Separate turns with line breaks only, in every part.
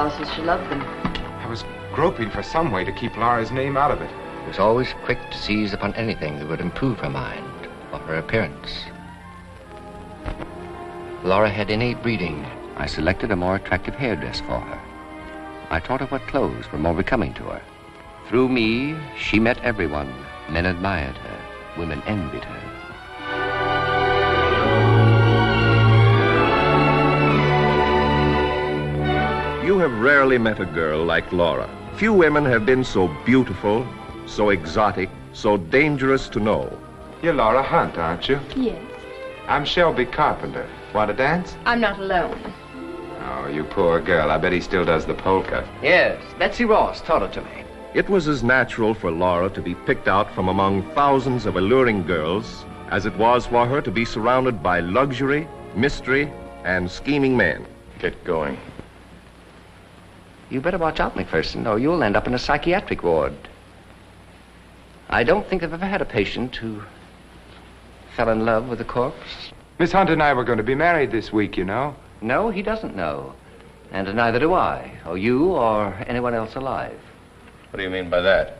Bought these she loved them.
I was groping for some way to keep Laura's name out of it.
He was always quick to seize upon anything that would improve her mind or her appearance. Laura had innate breeding. I selected a more attractive hairdress for her. I taught her what clothes were more becoming to her. Through me, she met everyone. Men admired her. Women envied her.
Have rarely met a girl like Laura. Few women have been so beautiful, so exotic, so dangerous to know.
You're Laura Hunt, aren't you?
Yes.
I'm Shelby Carpenter. Want to dance?
I'm not alone.
Oh, you poor girl. I bet he still does the polka.
Yes, Betsy Ross taught it to me.
It was as natural for Laura to be picked out from among thousands of alluring girls as it was for her to be surrounded by luxury, mystery, and scheming men.
Get going.
You better watch out, McPherson, or you'll end up in a psychiatric ward. I don't think I've ever had a patient who fell in love with a corpse.
Miss Hunt and I were going to be married this week, you know.
No, he doesn't know. And neither do I, or you, or anyone else alive.
What do you mean by that?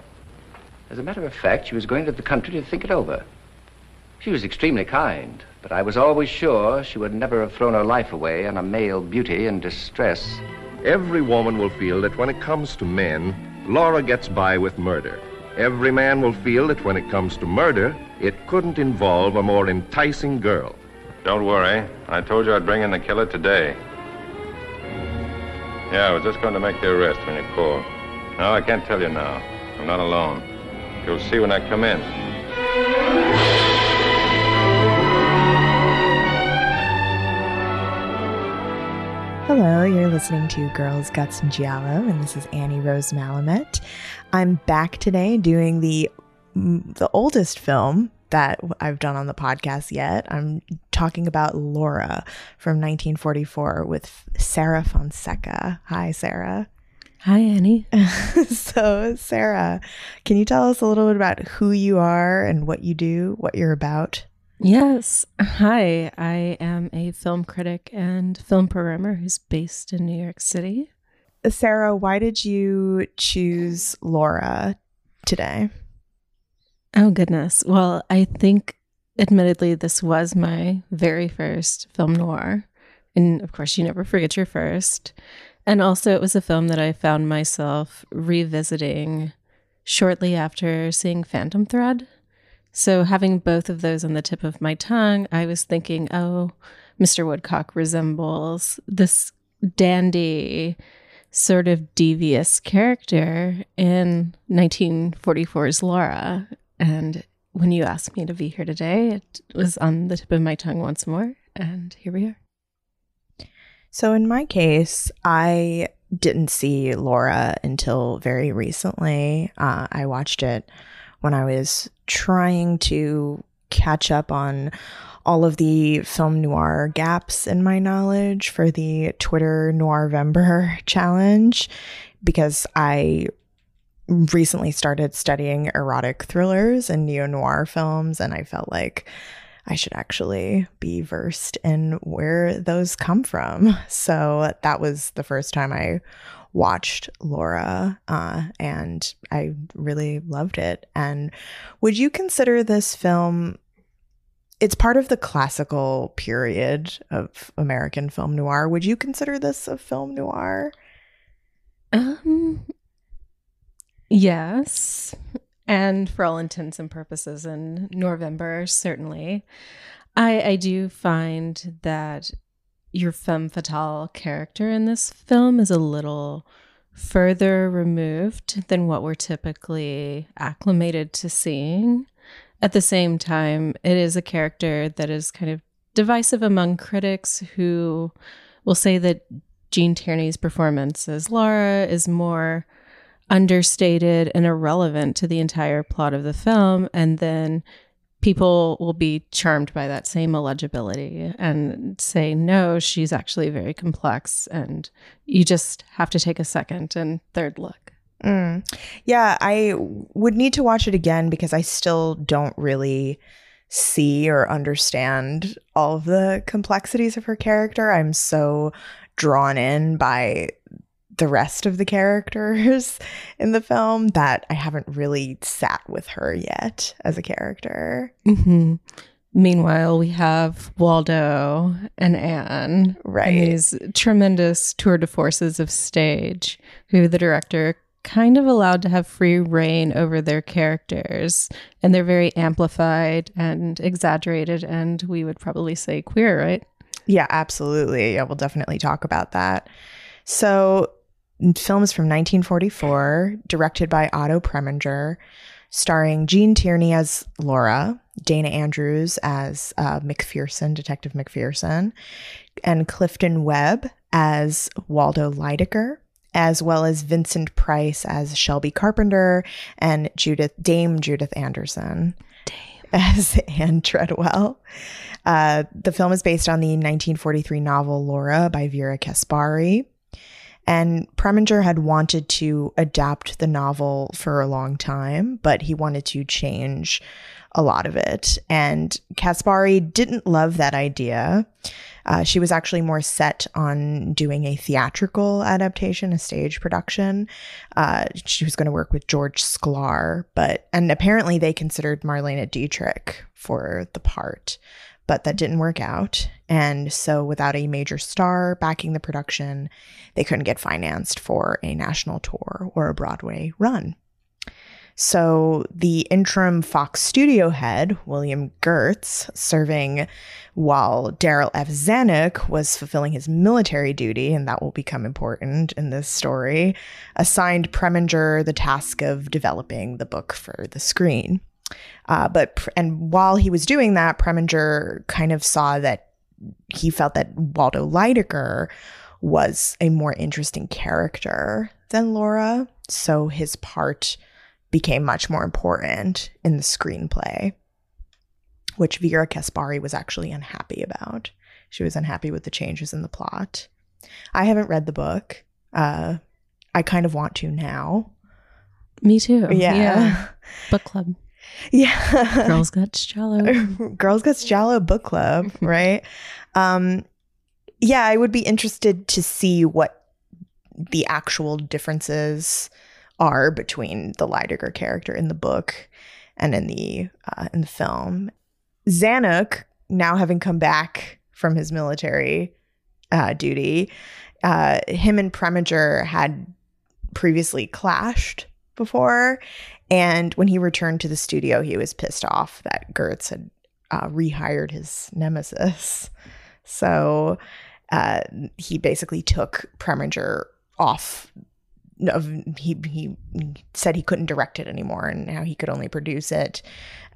As a matter of fact, she was going to the country to think it over. She was extremely kind, but I was always sure she would never have thrown her life away on a male beauty in distress.
Every woman will feel that when it comes to men, Laura gets by with murder. Every man will feel that when it comes to murder, it couldn't involve a more enticing girl.
Don't worry. I told you I'd bring in the killer today. Yeah, I was just going to make the arrest when you called. No, I can't tell you now. I'm not alone. You'll see when I come in.
Hello, you're listening to Girls, Guts, and Giallo, and this is Annie Rose Malamet. I'm back today doing the mm, the oldest film that I've done on the podcast yet. I'm talking about Laura from 1944 with Sarah Fonseca. Hi, Sarah.
Hi, Annie.
so, Sarah, can you tell us a little bit about who you are and what you do, what you're about?
Yes. Hi, I am a film critic and film programmer who's based in New York City.
Sarah, why did you choose Laura today?
Oh, goodness. Well, I think, admittedly, this was my very first film noir. And of course, you never forget your first. And also, it was a film that I found myself revisiting shortly after seeing Phantom Thread. So, having both of those on the tip of my tongue, I was thinking, oh, Mr. Woodcock resembles this dandy, sort of devious character in 1944's Laura. And when you asked me to be here today, it was on the tip of my tongue once more. And here we are.
So, in my case, I didn't see Laura until very recently. Uh, I watched it when I was trying to catch up on all of the film noir gaps in my knowledge for the Twitter Noirvember challenge because I recently started studying erotic thrillers and neo noir films, and I felt like I should actually be versed in where those come from. So that was the first time I watched Laura, uh, and I really loved it. And would you consider this film? It's part of the classical period of American film noir. Would you consider this a film noir?
Um, yes. And for all intents and purposes, in November, certainly. I, I do find that your femme fatale character in this film is a little further removed than what we're typically acclimated to seeing. at the same time, it is a character that is kind of divisive among critics who will say that Gene Tierney's performance as Laura is more understated and irrelevant to the entire plot of the film. And then people will be charmed by that same illegibility and say, no, she's actually very complex. And you just have to take a second and third look.
Mm. Yeah, I would need to watch it again because I still don't really see or understand all of the complexities of her character. I'm so drawn in by the rest of the characters in the film that I haven't really sat with her yet as a character.
Mm-hmm. Meanwhile, we have Waldo and Anne,
right?
These tremendous tour de forces of stage, who the director kind of allowed to have free reign over their characters, and they're very amplified and exaggerated, and we would probably say queer, right?
Yeah, absolutely. I will definitely talk about that. So film is from 1944, directed by Otto Preminger, starring Gene Tierney as Laura, Dana Andrews as uh, McPherson, Detective McPherson, and Clifton Webb as Waldo Lydecker, as well as Vincent Price as Shelby Carpenter and Judith Dame Judith Anderson
Dame.
as Anne Treadwell. Uh, the film is based on the 1943 novel Laura by Vera Caspary. And Preminger had wanted to adapt the novel for a long time, but he wanted to change a lot of it. And Caspary didn't love that idea. Uh, she was actually more set on doing a theatrical adaptation, a stage production. Uh, she was going to work with George Sklar, but and apparently they considered Marlene Dietrich for the part but that didn't work out. And so, without a major star backing the production, they couldn't get financed for a national tour or a Broadway run. So, the interim Fox studio head, William Goetz, serving while Darryl F. Zanuck was fulfilling his military duty, and that will become important in this story, assigned Preminger the task of developing the book for the screen. Uh, but and while he was doing that, Preminger kind of saw that he felt that Waldo Lydecker was a more interesting character than Laura, so his part became much more important in the screenplay, which Vera Caspary was actually unhappy about. She was unhappy with the changes in the plot. I haven't read the book. Uh, I kind of want to now.
Me too.
Yeah.
yeah. Book club.
Yeah.
Girls Got Giallo.
Girls Got Giallo book club, right? um, yeah, I would be interested to see what the actual differences are between the Lydecker character in the book and in the uh, in the film. Zanuck, now having come back from his military uh, duty, uh, him and Preminger had previously clashed before, and when he returned to the studio, he was pissed off that Goetz had uh, rehired his nemesis. So uh, he basically took Preminger off. Of he he said he couldn't direct it anymore, and now he could only produce it.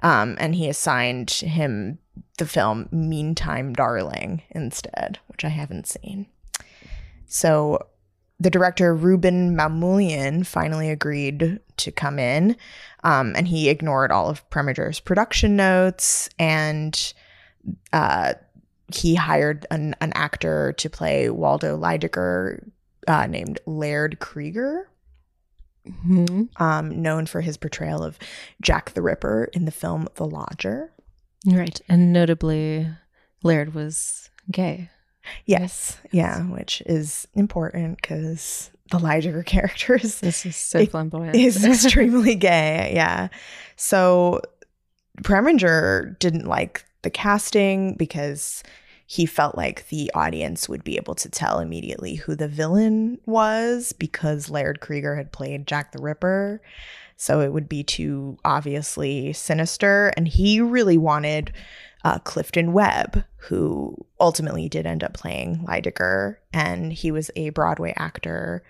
Um, and he assigned him the film Meantime Darling instead, which I haven't seen. So the director Rouben Mamoulian finally agreed to come in, um, and he ignored all of Preminger's production notes, and uh, he hired an, an, actor to play Waldo Lydecker uh, named Laird Cregar.
Mm-hmm.
Um, known for his portrayal of Jack the Ripper in the film The Lodger.
Right. And notably, Laird was gay.
Yes, yeah, which is important because the Lydecker character is
this is so flamboyant.
Is extremely gay, yeah. So Preminger didn't like the casting because he felt like the audience would be able to tell immediately who the villain was because Laird Cregar had played Jack the Ripper. So it would be too obviously sinister. And he really wanted uh, Clifton Webb, who ultimately did end up playing Lydecker. And he was a Broadway actor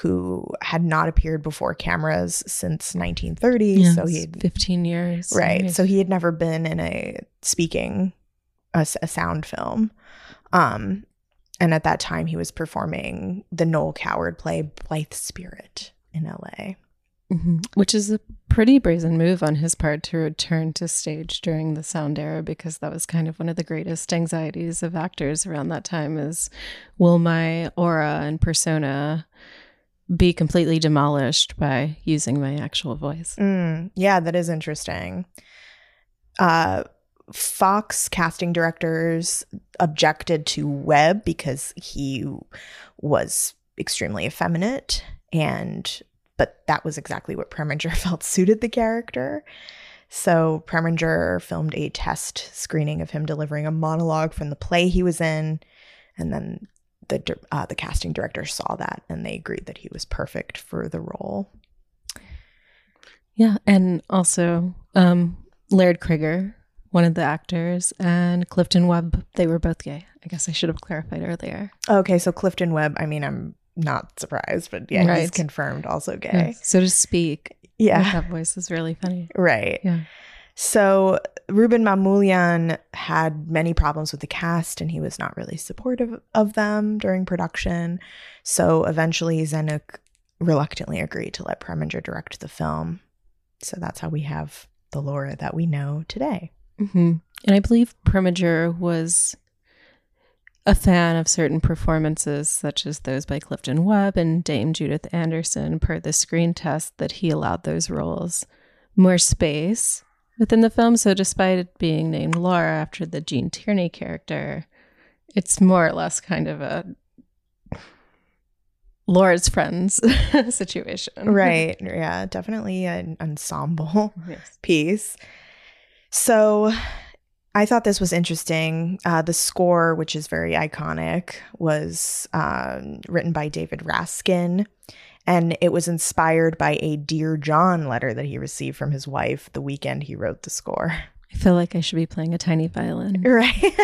who had not appeared before cameras since 1930.
Yeah,
so he had
15 years.
Right. So he had never been in a speaking a sound film. Um and at that time he was performing the Noel Coward play Blithe Spirit in LA.
Mhm. Which is a pretty brazen move on his part to return to stage during the sound era because that was kind of one of the greatest anxieties of actors around that time is will my aura and persona be completely demolished by using my actual voice?
Mm, yeah, that is interesting. Uh Fox casting directors objected to Webb because he was extremely effeminate and but that was exactly what Preminger felt suited the character. So Preminger filmed a test screening of him delivering a monologue from the play he was in, and then the uh, the casting director saw that and they agreed that he was perfect for the role.
Yeah, and also um, Laird Cregar, one of the actors, and Clifton Webb, they were both gay. I guess I should have clarified earlier.
Okay, so Clifton Webb. I mean, I'm not surprised, but yeah, he's confirmed also gay.
So to speak.
Yeah,
That voice is really funny.
right.
Yeah.
So Rouben Mamoulian had many problems with the cast, and he was not really supportive of them during production. So eventually, Zanuck reluctantly agreed to let Preminger direct the film. So that's how we have the Laura that we know today.
hmm And I believe Preminger was a fan of certain performances, such as those by Clifton Webb and Dame Judith Anderson, per the screen test, that he allowed those roles more space within the film. So, despite it being named Laura after the Gene Tierney character, it's more or less kind of a Laura's friends situation.
Right. Yeah, definitely an ensemble.
Yes.
piece. So I thought this was interesting. Uh, the score, which is very iconic, was um, written by David Raksin. And it was inspired by a Dear John letter that he received from his wife the weekend he wrote the score.
I feel like I should be playing a tiny violin.
Right.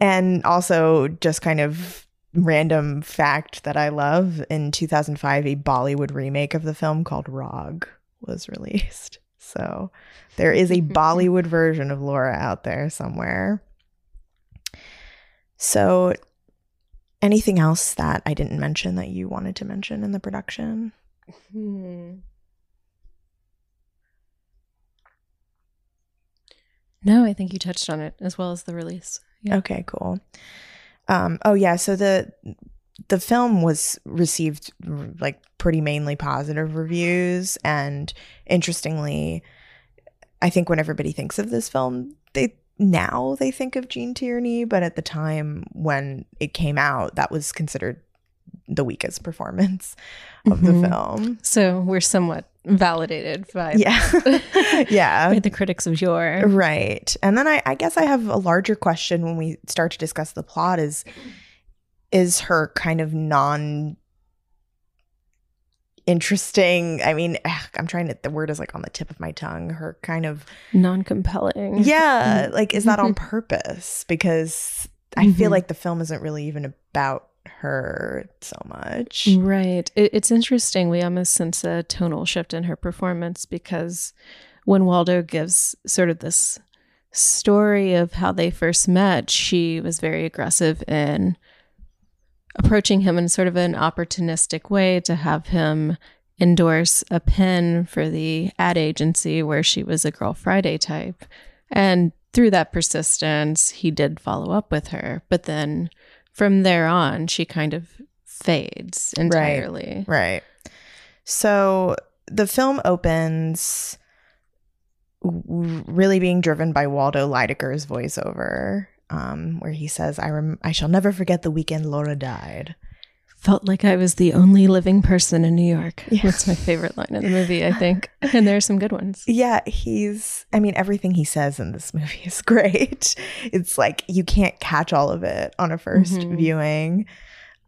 and also, just kind of random fact that I love in 2005, a Bollywood remake of the film called Rog was released. So there is a Bollywood version of Laura out there somewhere. So, anything else that I didn't mention that you wanted to mention in the production?
Hmm. No, I think you touched on it as well as the release. Yeah.
Okay, cool. Um, oh yeah, so the the film was received like pretty mainly positive reviews, and interestingly, I think when everybody thinks of this film, they now they think of Gene Tierney, but at the time when it came out, that was considered the weakest performance of
Mhm.
the film.
So we're somewhat validated by
Yeah, yeah.
by the critics of yore.
Right. And then I, I guess I have a larger question when we start to discuss the plot is is her kind of non interesting I mean ugh, I'm trying to the word is like on the tip of my tongue. Her kind of
Non-compelling.
Yeah, like is that on purpose? Because I feel
Mhm.
like the film isn't really even about her so much.
Right. It, it's interesting. We almost sense a tonal shift in her performance because when Waldo gives sort of this story of how they first met, she was very aggressive in approaching him in sort of an opportunistic way to have him endorse a pin for the ad agency where she was a Girl Friday type. And through that persistence, he did follow up with her. But then from there on, she kind of fades entirely.
Right. right. So the film opens really being driven by Waldo Lydecker's voiceover, um, where he says, "I rem- I shall never forget the weekend Laura died."
Felt like I was the only living person in New York.
Yeah.
That's my favorite line in the movie, I think. And there are some good ones.
Yeah, he's. I mean, everything he says in this movie is great. It's like you can't catch all of it on a 1st
Mhm.
viewing.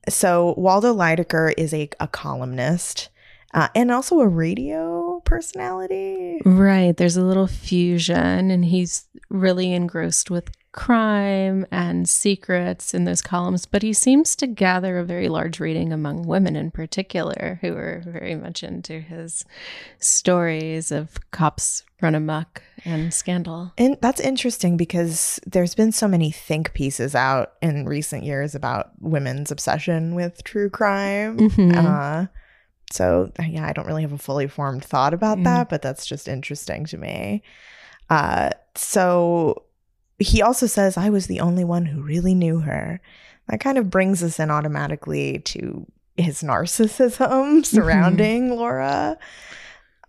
So Waldo Lydecker is a, a columnist uh, and also a radio personality.
Right. There's a little fusion, and he's really engrossed with crime and secrets in those columns. But he seems to gather a very large reading among women in particular, who are very much into his stories of cops run amok and scandal.
And that's interesting because there's been so many think pieces out in recent years about women's obsession with true crime.
Mhm.
Uh, so yeah, I don't really have a fully formed thought about
Mm.
that, but that's just interesting to me. Uh, so he also says, I was the only one who really knew her. That kind of brings us in automatically to his narcissism surrounding Laura,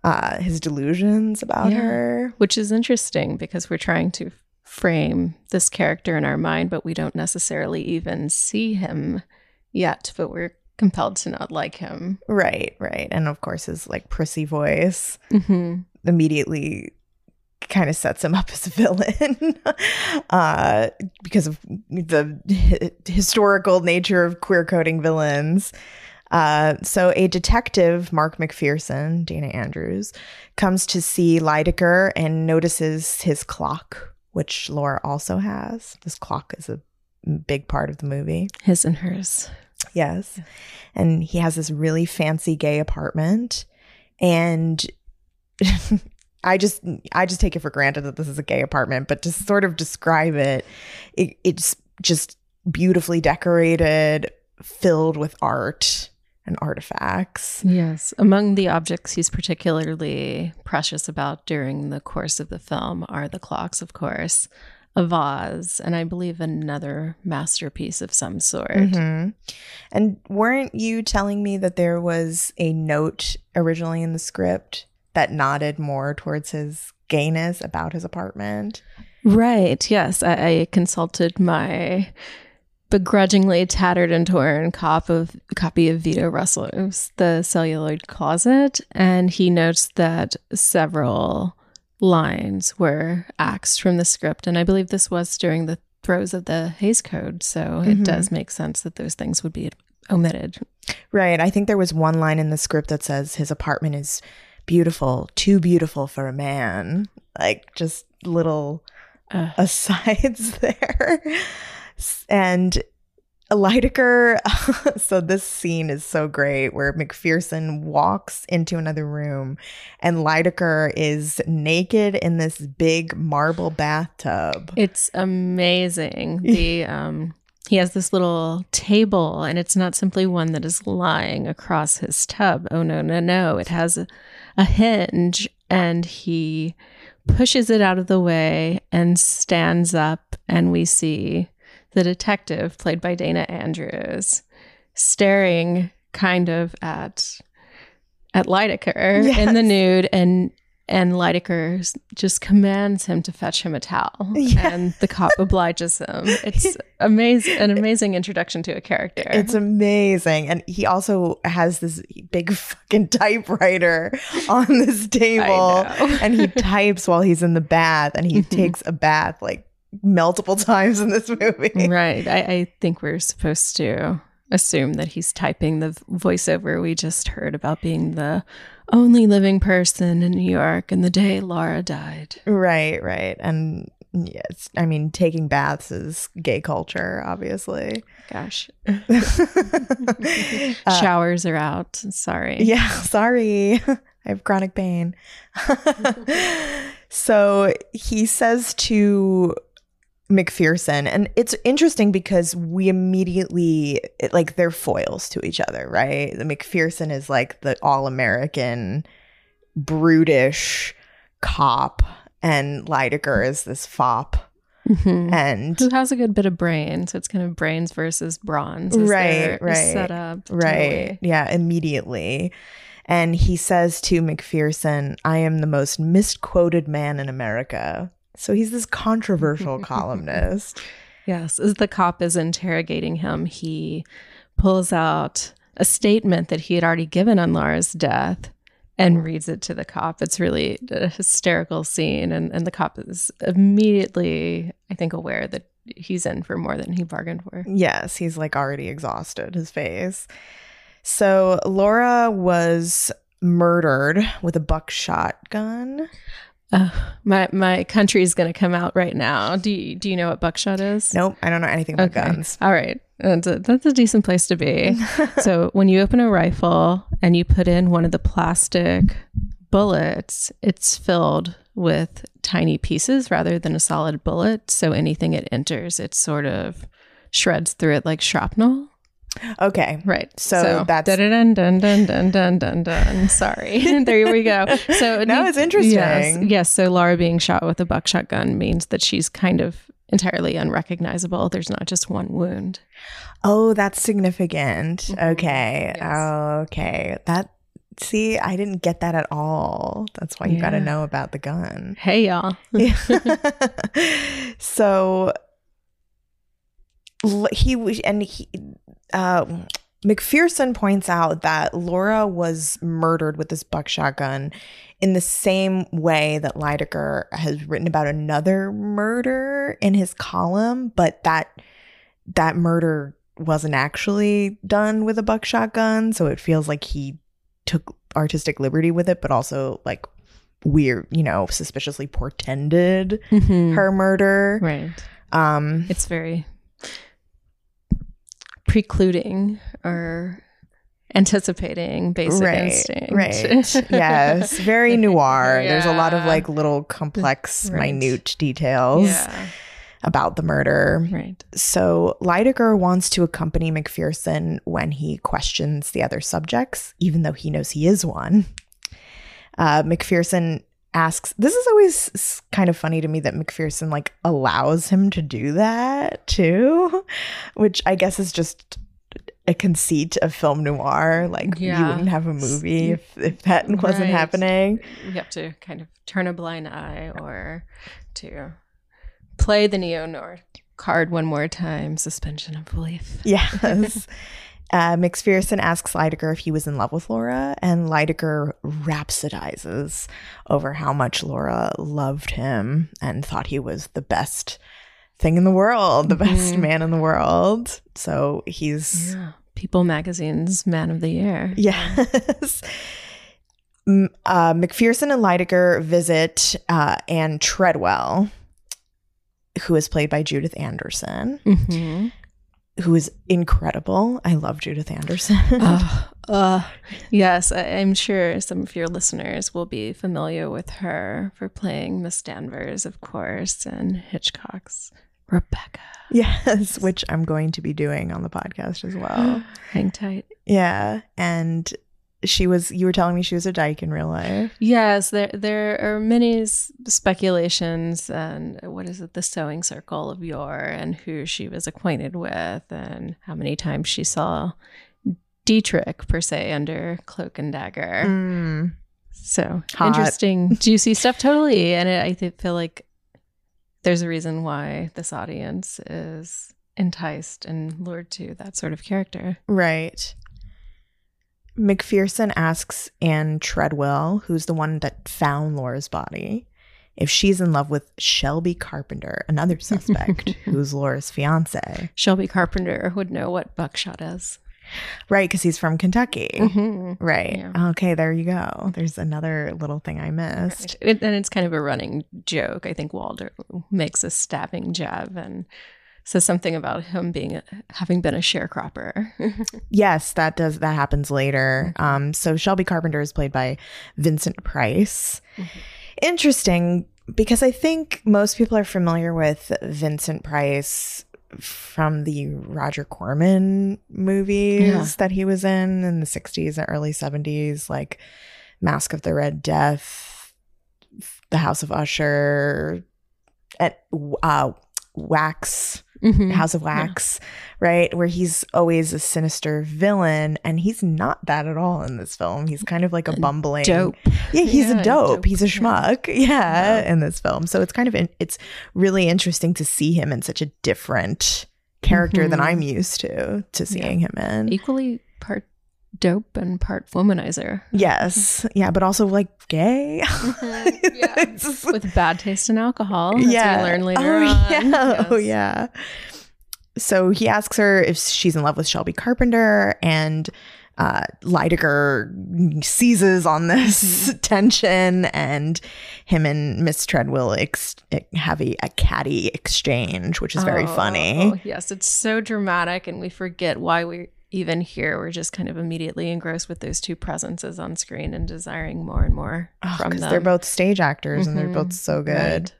uh, his delusions about
Yeah.
her.
which is interesting because we're trying to frame this character in our mind, but we don't necessarily even see him yet, but we're compelled to not like him.
Right, right. And of course, his like prissy voice
hmm
immediately kind of sets him up as a villain uh, because of the hi- historical nature of queer coding villains. Uh, so a detective, Mark McPherson, Dana Andrews, comes to see Lydecker and notices his clock, which Laura also has. This clock is a big part of the movie.
His and hers.
Yes. And he has this really fancy gay apartment. And I just I just take it for granted that this is a gay apartment, but to sort of describe it, it it's just beautifully decorated, filled with art and artifacts.
Yes. Among the objects he's particularly precious about during the course of the film are the clocks, of course, a vase, and I believe another masterpiece of some sort.
Mhm. And weren't you telling me that there was a note originally in the script that nodded more towards his gayness about his apartment?
Right. Yes. I, I consulted my begrudgingly tattered and torn cop of, copy of Vito Russo's The Celluloid Closet, and he notes that several lines were axed from the script. And I believe this was during the throes of the Hays Code. So it
Mhm.
does make sense that those things would be omitted.
Right. I think there was one line in the script that says his apartment is beautiful, too beautiful for a man. Like just little
Uh,
asides there. And Lydecker, so this scene is so great where McPherson walks into another room and Lydecker is naked in this big marble bathtub.
It's amazing. The um he has this little table and it's not simply one that is lying across his tub. Oh no, no, no. It has a, a hinge and he pushes it out of the way and stands up and we see the detective played by Dana Andrews staring kind of at at Lydecker in the nude and and Lydecker just commands him to fetch him a towel
Yes.
and the cop obliges him. It's amazing an amazing introduction to a character.
It's amazing. And he also has this big fucking typewriter on this table. and he types while he's in the bath and he
Mhm.
takes a bath like multiple times in this movie.
right. I, I think we're supposed to assume that he's typing the voiceover we just heard about being the only living person in New York and the day Laura died.
Right, right. And yes, I mean, taking baths is gay culture, obviously.
Gosh.
Uh,
Showers are out. Sorry.
Yeah, sorry. I have chronic pain. so he says to McPherson, and it's interesting because we immediately, it- like, they're foils to each other, right? The McPherson is like the all American, brutish cop, and Lydecker is this fop.
Mhm.
And
Who has a good bit of brain? So it's kind of brains versus bronze.
Right, right.
Set up.
Right.
totally.
Yeah, immediately. And he says to McPherson, I am the most misquoted man in America. So he's this controversial columnist.
Yes. As the cop is interrogating him, he pulls out a statement that he had already given on Laura's death and reads it to the cop. It's really a hysterical scene. And, and the cop is immediately, I think, aware that he's in for more than he bargained for.
Yes, he's like already exhausted, his face. So Laura was murdered with a buckshot gun.
Uh, my my country is going to come out right now. Do you, do you know what buckshot is?
Nope, I don't know anything about guns.
All right. That's a, that's a decent place to be. so when you open a rifle and you put in one of the plastic bullets, it's filled with tiny pieces rather than a solid bullet. So anything it enters, it sort of shreds through it like shrapnel.
Okay.
Right.
So that's-
dun dun dun dun dun dun dun. Sorry. there we go. So
No, it's interesting.
Yes, yes. So Laura being shot with a buckshot gun means that she's kind of entirely unrecognizable. There's not just one wound.
Oh, that's significant.
Mhm.
Okay.
Yes.
Okay. That see, I didn't get that at all. That's why you got to know about the gun.
Hey y'all.
so he w- and he uh McPherson points out that Laura was murdered with this buckshot gun in the same way that Lydecker has written about another murder in his column, but that that murder wasn't actually done with a buckshot gun, so it feels like he took artistic liberty with it, but also like weird, you know, suspiciously portended
Mhm.
her murder.
Right.
Um
It's very precluding or anticipating basic
right,
instinct.
right. yes, very noir. There's a lot of like little complex,
Right.
minute details
Yeah.
about the murder.
Right.
So Lydecker wants to accompany McPherson when he questions the other subjects, even though he knows he is one. Uh, McPherson asks, this is always kind of funny to me that McPherson like allows him to do that too, which I guess is just a conceit of film noir. Like you wouldn't have a movie if, if that wasn't happening.
You have to kind of turn a blind eye or to play the neo noir card one more time. Suspension of belief.
Yes. Uh, McPherson asks Lydecker if he was in love with Laura, and Lydecker rhapsodizes over how much Laura loved him and thought he was the best thing in the world, the best
Mhm.
man in the world. So he's,
Yeah. People Magazine's Man of the Year.
yes. Uh, McPherson and Lydecker visit uh, Anne Treadwell, who is played by Judith Anderson,
Mm-hmm.
Who is incredible. I love Judith Anderson.
uh, uh, yes, I, I'm sure some of your listeners will be familiar with her for playing Miss Danvers, of course, and Hitchcock's Rebecca.
Yes, which I'm going to be doing on the podcast as well.
Hang tight.
Yeah. And she was, you were telling me she was a dyke in real life.
Yes, there there are many speculations and what is it, the sewing circle of yore, and who she was acquainted with, and how many times she saw Dietrich per se under Cloak and Dagger.
Mm.
So
Hot.
interesting, juicy stuff. Totally, and it, I th- feel like there's a reason why this audience is enticed and lured to that sort of character.
Right. McPherson asks Anne Treadwell, who's the one that found Laura's body, if she's in love with Shelby Carpenter, another suspect who's Laura's fiance.
Shelby Carpenter would know what buckshot is.
Right, because he's from Kentucky.
Mhm.
Right.
Yeah.
Okay, there you go. There's another little thing I missed.
It, and it's kind of a running joke. I think Waldo makes a stabbing jab and says something about him being a, having been a sharecropper.
Yes, that does that happens later. Um, so Shelby Carpenter is played by Vincent Price. Interesting because I think most people are familiar with Vincent Price from the Roger Corman movies
Yeah.
that he was in in the 60s and early 70s, like Masque of the Red Death, The House of Usher, at uh, Wax.
Mhm.
House of Wax, right? Where he's always a sinister villain, and he's not that at all in this film. He's kind of like a bumbling
Dope.
Yeah, he's
Yeah,
a dope.
dope,
He's a
yeah.
schmuck. Yeah, in this film. So it's kind of in, it's really interesting to see him in such a different character than
Mhm.
I'm used to to seeing him in.
Equally part dope and part womanizer.
Yes, yeah, but also like gay.
Yeah.
It's just-
With bad taste in alcohol.
Yeah.
we learn later
oh,
on.
Yeah. Oh, yeah. So he asks her if she's in love with Shelby Carpenter, and uh, Lydecker seizes on this
Mm-hmm.
tension, and him and Miss Treadwell ex- have a, a catty exchange, which is very
Oh,
funny.
yes, it's so dramatic, and we forget why we're even here. We're just kind of immediately engrossed with those two presences on screen and desiring more and more oh, from
Because
them.
they're both stage actors and they're both mm-hmm. so good.
Right.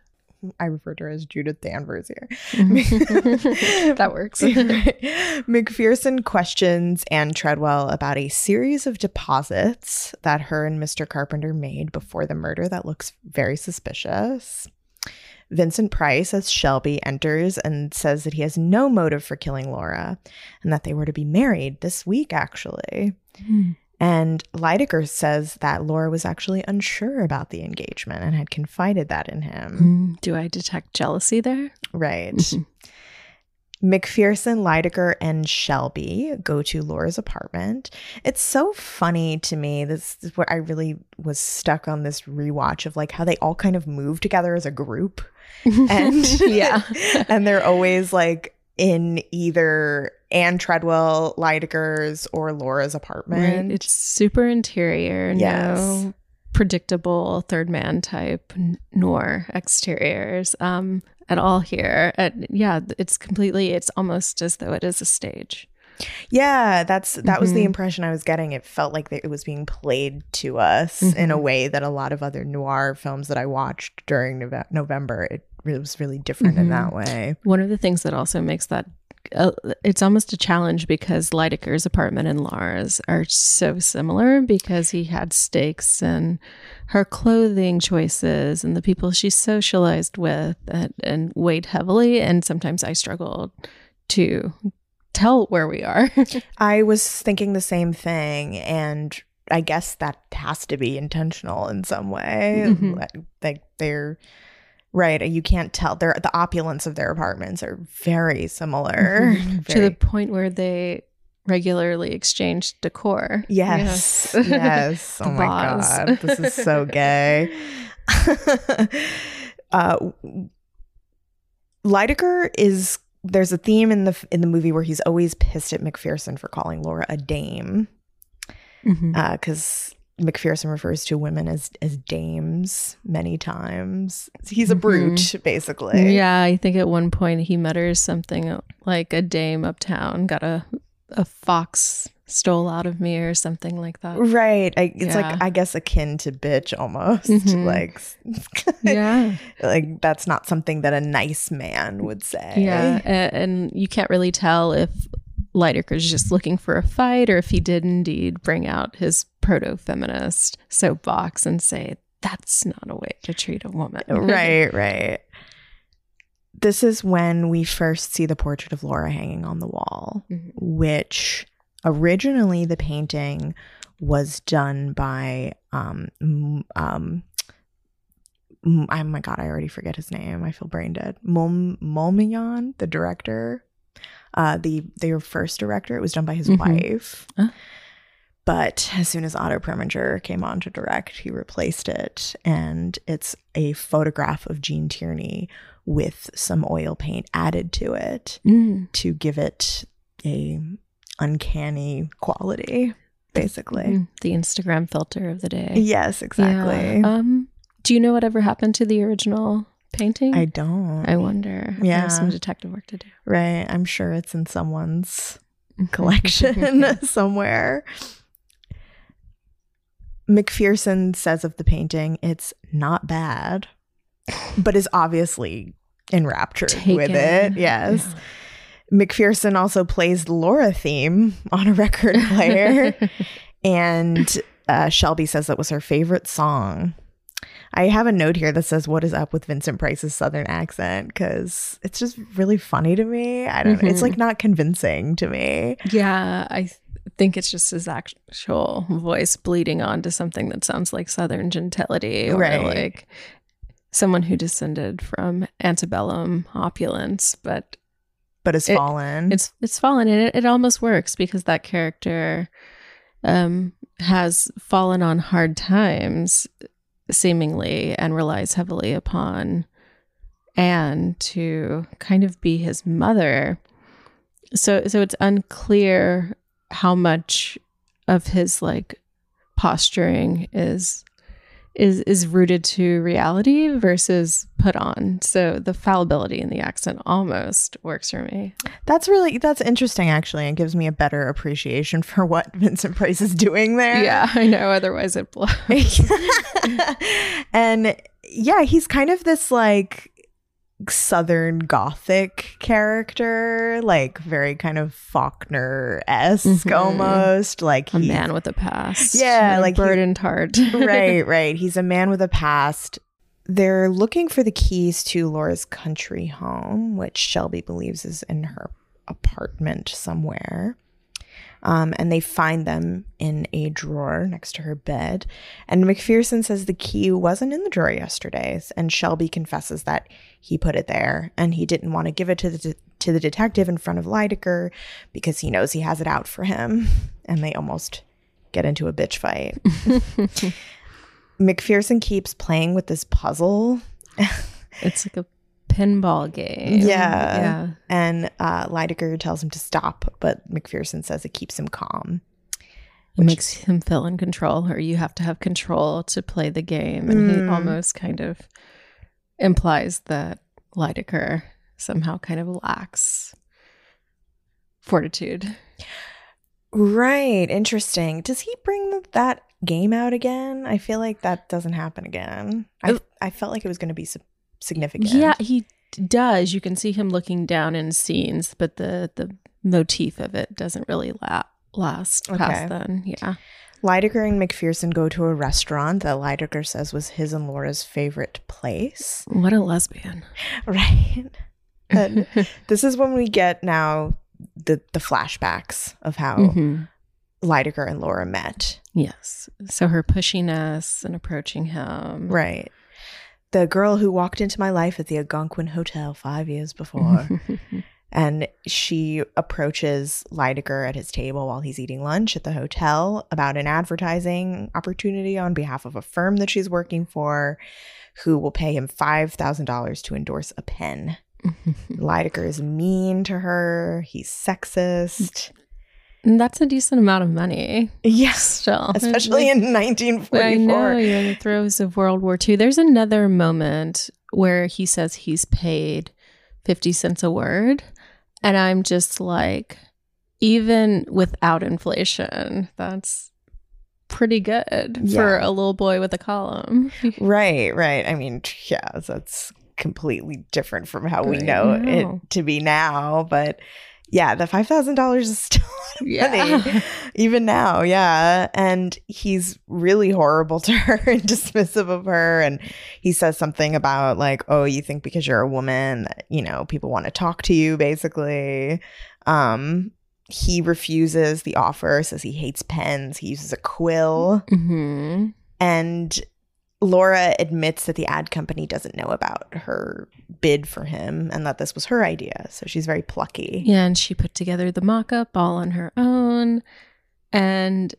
I refer to her as Judith Danvers here. Mm-hmm.
that works.
McPherson questions Anne Treadwell about a series of deposits that her and Mr. Carpenter made before the murder that looks very suspicious. Vincent Price, as Shelby, enters and says that he has no motive for killing Laura and that they were to be married this week, actually.
Hmm.
And Lydecker says that Laura was actually unsure about the engagement and had confided that in him.
Mm, Do I detect jealousy there?
Right.
Mhm.
McPherson, Lydecker, and Shelby go to Laura's apartment. It's so funny to me. This is where I really was stuck on this rewatch of like how they all kind of move together as a group. And
yeah.
and they're always like in either Anne Treadwell, Lydecker's, or Laura's apartment.
Right. It's super interior,
Yes.
no predictable third man type nor exteriors um at all here. And yeah, it's completely it's almost as though it is a stage.
Yeah, that's that was the
Mhm.
impression I was getting. It felt like it was being played to us in a
Mhm.
way that a lot of other noir films that I watched during Nove- November, it, it was really different in
Mhm.
that way.
One of the things that also makes that uh, it's almost a challenge because Lydecker's apartment and Laura's are so similar because he had stakes and her clothing choices and the people she socialized with and, and weighed heavily. And sometimes I struggled to tell where we are.
I was thinking the same thing, and I guess that has to be intentional in some way.
Mhm.
Like, they're right. You can't tell. They're the opulence of their apartments are very similar.
to
Very-
the point where they regularly exchange decor.
Yes. Yes.
The
oh my god. This is so gay. uh Lydecker is there's a theme in the in the movie where he's always pissed at McPherson for calling Laura a dame.
Mhm.
Uh cuz McPherson refers to women as as dames many times. He's a
Mhm.
brute basically.
Yeah, I think at one point he mutters something like a dame uptown got a a fox stole out of me or something like that.
Right. I, it's
Yeah.
like I guess akin to bitch almost.
Mhm.
Like
Yeah.
like that's not something that a nice man would say.
Yeah, a- and you can't really tell if Lydecker's just looking for a fight or if he did indeed bring out his proto-feminist soapbox and say that's not a way to treat a woman.
right, right. This is when we first see the portrait of Laura hanging on the wall,
Mhm.
which originally the painting was done by um um oh my god, I already forget his name. I feel brain dead. Mom the director. Uh the their first director, it was done by his
Mhm.
wife.
Ah.
But as soon as Otto Preminger came on to direct, he replaced it. And it's a photograph of Gene Tierney with some oil paint added to it
Mm.
to give it a uncanny quality, basically.
Mm. The Instagram filter of the day.
Yes, exactly.
Yeah. Um, do you know whatever happened to the original painting?
I don't.
I wonder.
Yeah.
have some detective work to do.
right. I'm sure it's in someone's collection somewhere. McPherson says of the painting, it's not bad, but is obviously enraptured with it. Yes. McPherson also plays the Laura theme on a record player. and uh, Shelby says that was her favorite song. I have a note here that says, What is up with Vincent Price's Southern accent? Because it's just really funny to me. I don't know. It's like not convincing to me.
Yeah, I th- think it's just his actual voice bleeding onto something that sounds like Southern gentility or
Right.
like someone who descended from antebellum opulence. But
But it's
It-
fallen.
it's it's fallen and it, it almost works because that character um, has fallen on hard times seemingly and relies heavily upon Anne to kind of be his mother. So so it's unclear how much of his like posturing is is is rooted to reality versus put on. So the fallibility in the accent almost works for me.
That's really that's interesting actually and gives me a better appreciation for what Vincent Price is doing there.
Yeah, I know. Otherwise, it blows.
and yeah, he's kind of this like southern gothic character, like very kind of Faulkner esque
Mhm.
almost. Like
a man with a past.
Yeah, like he-
burdened heart.
right, right. He's a man with a past. They're looking for the keys to Laura's country home, which Shelby believes is in her apartment somewhere. Um, and they find them in a drawer next to her bed. And McPherson says the key wasn't in the drawer yesterday. And Shelby confesses that he put it there and he didn't want to give it to the, to the detective in front of Lydecker because he knows he has it out for him. And they almost get into a bitch fight. McPherson keeps playing with this puzzle.
it's like a pinball game.
Yeah.
Yeah.
And uh, Lydecker tells him to stop, but McPherson says it keeps him calm.
It makes him feel in control, or you have to have control to play the game. And he
Mm.
almost kind of implies that Lydecker somehow kind of lacks fortitude.
Right. Interesting. Does he bring that game out again? I feel like that doesn't happen again. I, I felt like it was going to be significant.
Yeah, he does. You can see him looking down in scenes, but the the motif of it doesn't really la- last
Okay.
past then. Yeah.
Lydecker and McPherson go to a restaurant that Lydecker says was his and Laura's favorite place.
What a lesbian.
Right. And this is when we get now the the flashbacks of how
Mhm.
Lydecker and Laura met.
Yes. So her pushiness and approaching him.
Right. The girl who walked into my life at the Algonquin Hotel five years before. and she approaches Lydecker at his table while he's eating lunch at the hotel about an advertising opportunity on behalf of a firm that she's working for who will pay him $5,000 to endorse a pen. Lydecker is mean to her. He's sexist.
And that's a decent amount of money.
Yes.
Still.
Especially in 1944.
I know you're in the throes of World War II. There's another moment where he says he's paid 50 cents a word. And I'm just like, even without inflation, that's pretty good for a little boy with a column.
Right, right. I mean, yeah, that's completely different from how we know,
know.
it to be now. But yeah, the five thousand dollars is still a lot of
Yeah.
money, even now. Yeah, and he's really horrible to her and dismissive of her, and he says something about like, "Oh, you think because you're a woman, that, you know, people want to talk to you." Basically, um, he refuses the offer, says he hates pens. He uses a quill.
hmm
And Laura admits that the ad company doesn't know about her bid for him and that this was her idea. So she's very plucky.
Yeah, and she put together the mock up all on her own. And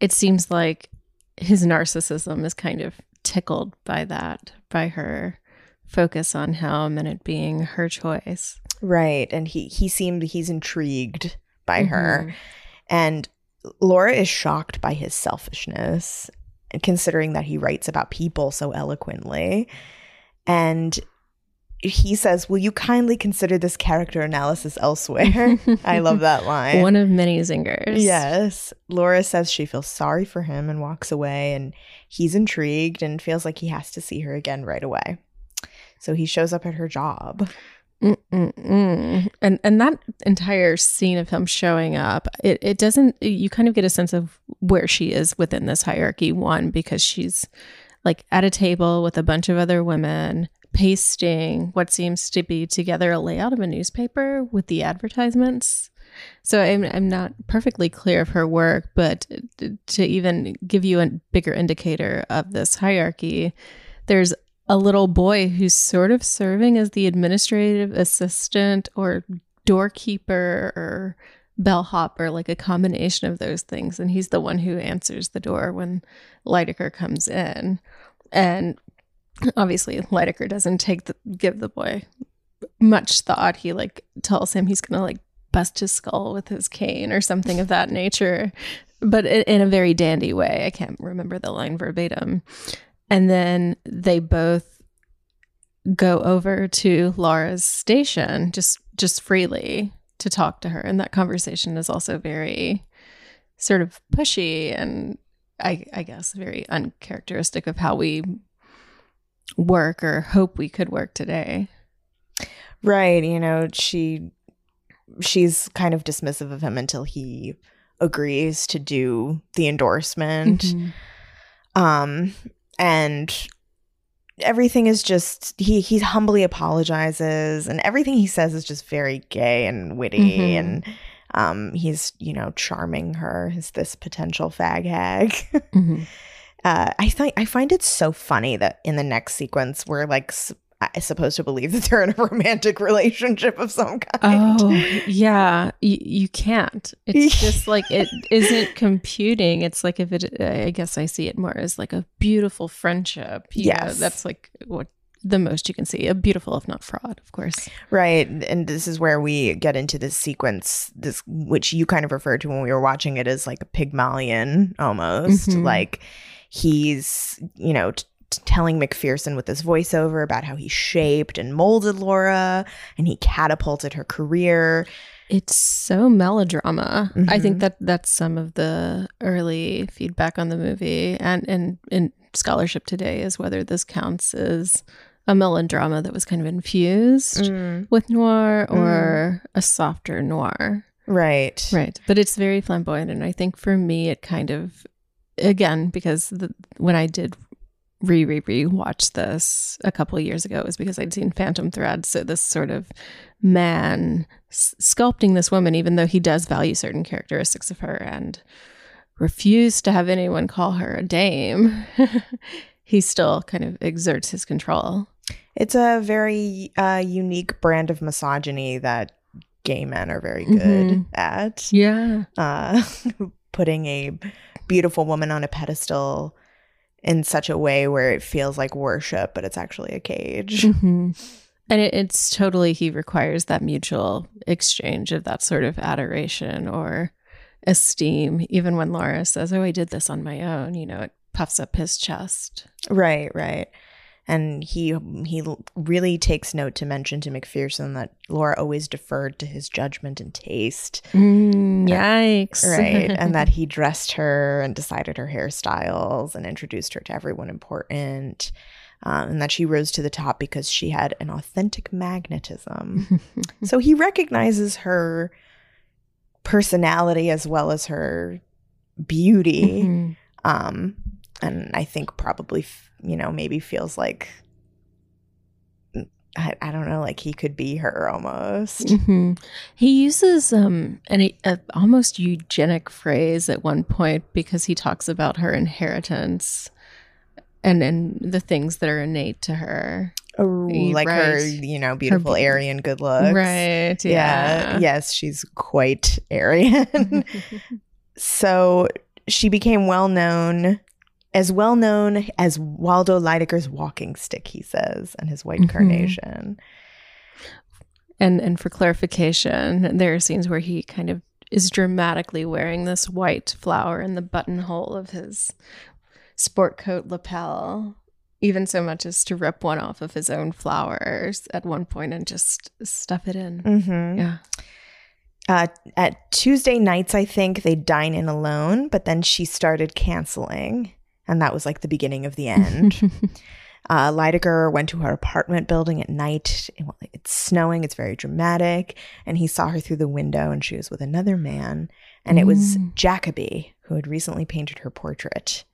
it seems like his narcissism is kind of tickled by that, by her focus on him and it being her choice.
Right. And he he seemed he's intrigued by her.
Mhm.
And Laura is shocked by his selfishness, considering that he writes about people so eloquently. And he says, Will you kindly consider this character analysis elsewhere? I love that line.
One of many zingers.
Yes. Laura says she feels sorry for him and walks away, and he's intrigued and feels like he has to see her again right away. So he shows up at her job.
Mm-mm-mm. And and that entire scene of him showing up, it, it doesn't you kind of get a sense of where she is within this hierarchy. One, because she's like at a table with a bunch of other women pasting what seems to be together a layout of a newspaper with the advertisements. So I'm I'm not perfectly clear of her work, but to even give you a bigger indicator of this hierarchy, there's a little boy who's sort of serving as the administrative assistant or doorkeeper or bellhop or like a combination of those things. And he's the one who answers the door when Lydecker comes in. And obviously, Lydecker doesn't take the give the boy much thought. He like tells him he's gonna like bust his skull with his cane or something of that nature. but in a very dandy way. I can't remember the line verbatim. And then they both go over to Laura's station just just freely to talk to her, and that conversation is also very sort of pushy and I, I guess very uncharacteristic of how we work or hope we could work today.
Right. You know, she she's kind of dismissive of him until he agrees to do the endorsement.
Mhm.
Um and everything is just he he humbly apologizes and everything he says is just very gay and witty
Mhm.
and um he's, you know, charming her as this potential fag hag.
Mhm.
uh, I find I find it so funny that in the next sequence we're like s- I- supposed to believe that they're in a romantic relationship of some kind.
Oh, yeah. You, you can't. It's just like it isn't computing. It's like if it, I guess I see it more as like a beautiful friendship. You know,
Yes.
that's like what the most you can see. A beautiful, if not fraud, of course.
Right, and this is where we get into this sequence, this which you kind of referred to when we were watching it as like a Pygmalion almost.
Mhm.
Like he's, you know, t- telling McPherson with his voiceover about how he shaped and molded Laura, and he catapulted her career.
It's so melodrama. I think
Mhm.
that that's some of the early feedback on the movie, and and in scholarship today is whether this counts as a melodrama that was kind of infused with noir or a softer noir.
Right,
Right. But it's very flamboyant. And I think for me, it kind of, again, because the, when I did re re re watch this a couple of years ago, was because I'd seen Phantom Thread. So this sort of man s- sculpting this woman, even though he does value certain characteristics of her and refuse to have anyone call her a dame, he still kind of exerts his control.
It's a very uh, unique brand of misogyny that gay men are very good
Mhm.
at.
Yeah.
uh, putting a beautiful woman on a pedestal in such a way where it feels like worship, but it's actually a cage.
hmm And it, it's totally, he requires that mutual exchange of that sort of adoration or esteem. Even when Laura says, Oh, I did this on my own, you know, it puffs up his chest.
right, right. And he he really takes note to mention to McPherson that Laura always deferred to his judgment and taste,
Mm, yikes.
right? and that he dressed her and decided her hairstyles and introduced her to everyone important, um, and that she rose to the top because she had an authentic magnetism. So he recognizes her personality as well as her beauty.
Mhm.
Um, and I think probably, f- you know, maybe feels like, I, I don't know, like he could be her almost.
Mhm. He uses um an a almost eugenic phrase at one point because he talks about her inheritance and and the things that are innate to her.
Ooh, like her, you know, beautiful
be-
Aryan good looks.
Right.
Yeah.
Yeah.
Yes, she's quite Aryan. so she became well known, as well known as Waldo Lydecker's walking stick, he says, and his white
Mhm.
carnation.
And and for clarification, there are scenes where he kind of is dramatically wearing this white flower in the buttonhole of his sport coat lapel, even so much as to rip one off of his own flowers at one point and just stuff it in.
Mm-hmm.
Yeah.
Uh, at Tuesday nights, I think they dine in alone, but then she started canceling, and that was like the beginning of the end. uh, Lydecker went to her apartment building at night. It's snowing. It's very dramatic, and he saw her through the window, and she was with another man, and it was
Mm.
Jacoby who had recently painted her portrait.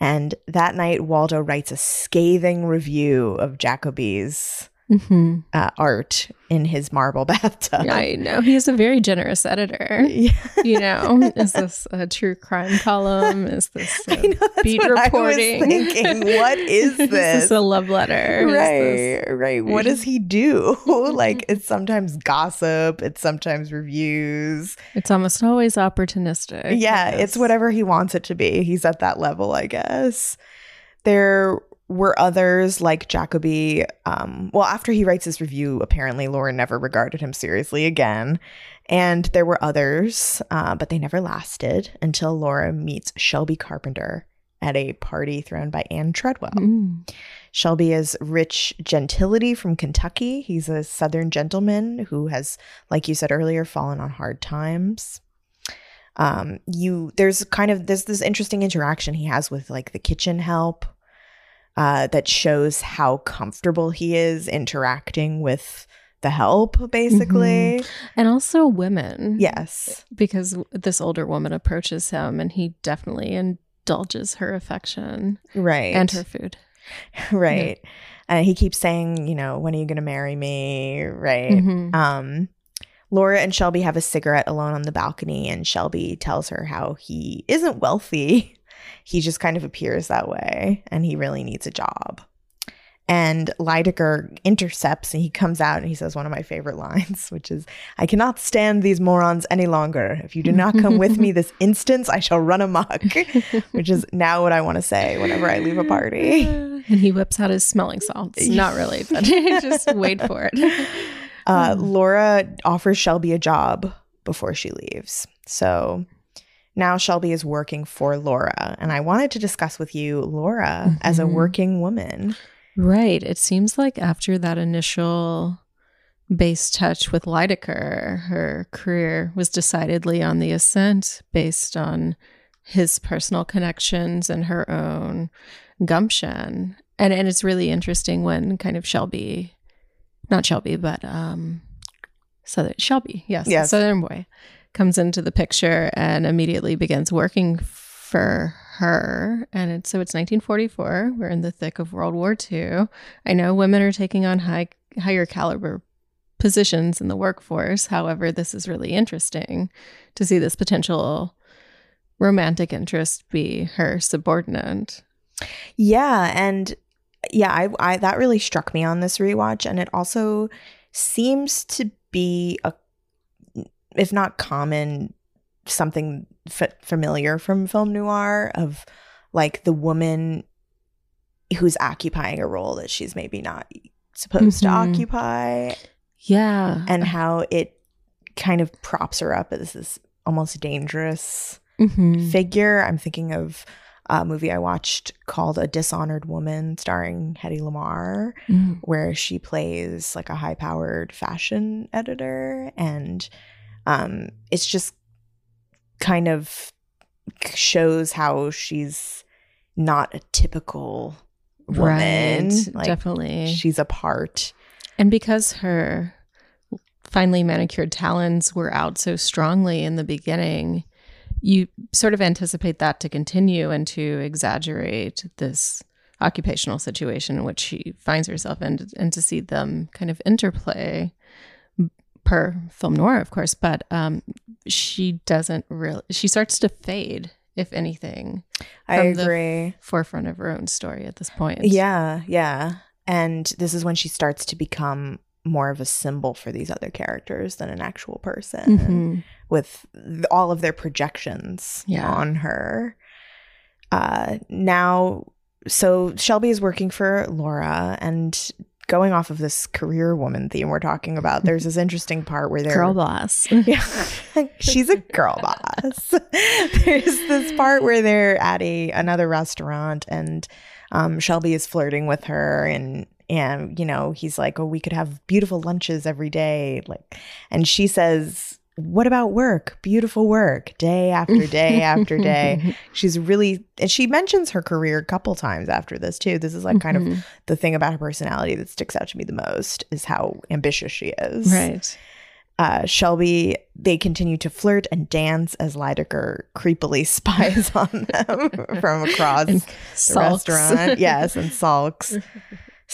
And that night, Waldo writes a scathing review of Jacoby's
hmm
uh, art in his marble bathtub.
I know. He is a very generous editor.
Yeah.
You know, is this a true crime column? Is this
know
beat
what
reporting?
I was thinking. What is
Is
this?
this a love letter?
Right, right. What does he do? like it's sometimes gossip, it's sometimes reviews.
It's almost always opportunistic.
Yeah, it's whatever he wants it to be. He's at that level, I guess. There were others like Jacoby. Um, well, after he writes his review, apparently Laura never regarded him seriously again. And there were others, uh, but they never lasted until Laura meets Shelby Carpenter at a party thrown by Ann Treadwell.
Mm.
Shelby is Rich Gentility from Kentucky. He's a Southern gentleman who has, like you said earlier, fallen on hard times. Um, you there's kind of there's this interesting interaction he has with like the kitchen help uh, that shows how comfortable he is interacting with the help, basically.
And also women.
Yes.
Because this older woman approaches him and he definitely indulges her affection
Right.
and her food.
right. And he keeps saying, you know, when are you going to marry me? Right.
Mhm.
Um, Laura and Shelby have a cigarette alone on the balcony, and Shelby tells her how he isn't wealthy. He just kind of appears that way, and he really needs a job. And Lydecker intercepts, and he comes out and he says one of my favorite lines, which is, I cannot stand these morons any longer. If you do not come with me this instant, I shall run amok, which is now what I want to say whenever I leave a party.
And he whips out his smelling salts. Not really, but just wait for it.
Uh, Laura offers Shelby a job before she leaves. So now Shelby is working for Laura. And I wanted to discuss with you Laura as a
Mhm.
working woman.
Right. It seems like after that initial base touch with Lydecker, her career was decidedly on the ascent based on his personal connections and her own gumption. And and it's really interesting when kind of Shelby not Shelby, but um Southern Shelby, yes,
Yes.
Southern boy comes into the picture and immediately begins working for her. And it's, so it's 1944. We're in the thick of World War II. I know women are taking on high higher caliber positions in the workforce. However, this is really interesting to see this potential romantic interest be her subordinate.
Yeah. And yeah, I, I that really struck me on this rewatch. And it also seems to be a, if not common, something f- familiar from film noir of like the woman who's occupying a role that she's maybe not supposed to
Mhm.
occupy
Yeah.
and how it kind of props her up as this almost dangerous
Mhm.
figure. I'm thinking of a movie I watched called A Dishonored Woman starring Hedy Lamarr
Mm.
where she plays like a high powered fashion editor and um it's just kind of shows how she's not a typical woman
Right.
like
Definitely.
she's a part
And because her finely manicured talons were out so strongly in the beginning, you sort of anticipate that to continue and to exaggerate this occupational situation in which she finds herself in and to see them kind of interplay per film noir of course but um she doesn't really she starts to fade if anything
i
From the
agree
forefront of her own story at this point
yeah yeah and this is when she starts to become more of a symbol for these other characters than an actual person
Mhm.
with th- all of their projections
Yeah.
on her. Uh, now, so Shelby is working for Laura, and going off of this career woman theme we're talking about, there's this interesting part where they're
girl boss
yeah, she's a girl boss. There's this part where they're at a another restaurant, and um, Shelby is flirting with her, and and you know he's like, "Oh, we could have beautiful lunches every day," like, and she says. What about work? Beautiful work, day after day after day. She's really, and she mentions her career a couple times after this too. This is like kind of
Mhm.
the thing about her personality that sticks out to me the most is how ambitious she is
right
uh, Shelby, they continue to flirt and dance as Lydecker creepily spies on them from across the restaurant. yes, and sulks.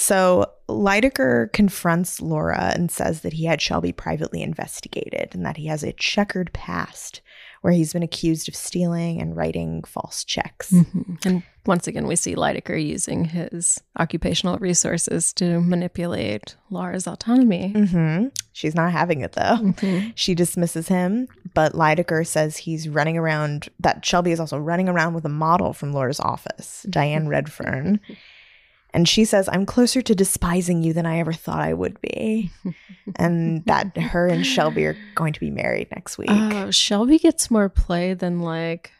So Lydecker confronts Laura and says that he had Shelby privately investigated and that he has a checkered past where he's been accused of stealing and writing false checks.
Mhm. And once again, we see Lydecker using his occupational resources to manipulate Laura's autonomy.
hmm She's not having it though.
Mhm.
She dismisses him, but Lydecker says he's running around, that Shelby is also running around with a model from Laura's office, Diane Redfern. And she says, I'm closer to despising you than I ever thought I would be. and that her and Shelby are going to be married next week.
Oh, Shelby gets more play than like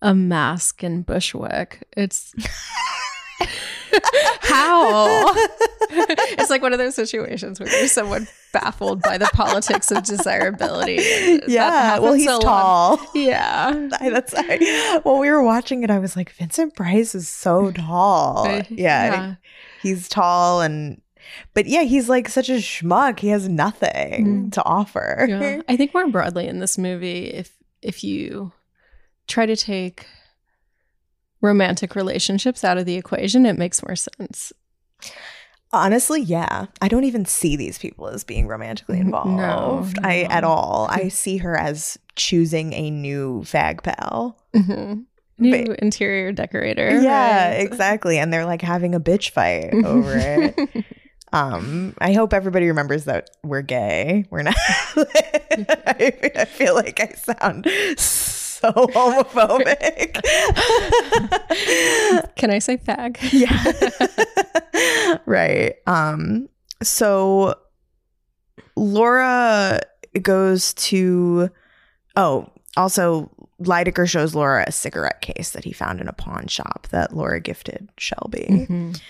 a mask in Bushwick. It's how? it's like one of those situations where there's someone baffled by the politics of desirability.
Yeah. Well, he's tall.
Yeah.
I- That's I, when we were watching it. I was like, Vincent Price is so tall.
Uh,
yeah, he's tall and, but yeah, he's like such a schmuck. He has nothing
Mm.
to offer.
Yeah. I think more broadly in this movie, if if you try to take romantic relationships out of the equation, it makes more sense.
Honestly, yeah, I don't even see these people as being romantically
N- no,
involved. I at all. I see her as choosing a new fag pal.
Mm-hmm. New
But-
interior decorator.
Yeah,
right?
exactly. And they're like having a bitch fight over it. Um, I hope everybody remembers that we're gay. We're not. I, I feel like I sound so homophobic.
Can I say fag?
yeah. right. Um, so Laura goes to. Oh, also, Lydecker shows Laura a cigarette case that he found in a pawn shop that Laura gifted Shelby
Mhm.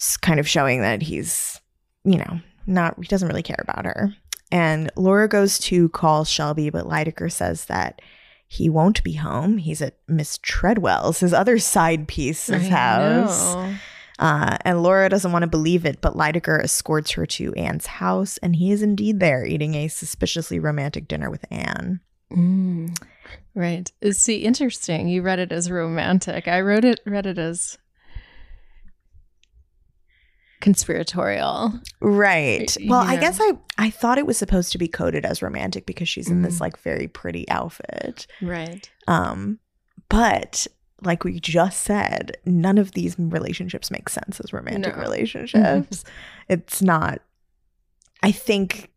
s- kind of showing that he's, you know, not, he doesn't really care about her. And Laura goes to call Shelby, but Lydecker says that he won't be home. He's at Miss Treadwell's, his other side piece's
I
house. Uh, and Laura doesn't want to believe it, but Lydecker escorts her to Ann's house, and he is indeed there eating a suspiciously romantic dinner with Ann.
Mm. Right. See, interesting. You read it as romantic. I wrote it read it as conspiratorial.
Right. Well, I guess I I thought it was supposed to be coded as romantic because she's in this
Mm.
like very pretty outfit.
Right.
Um, but like we just said, none of these relationships make sense as romantic
No.
relationships. it's not. I think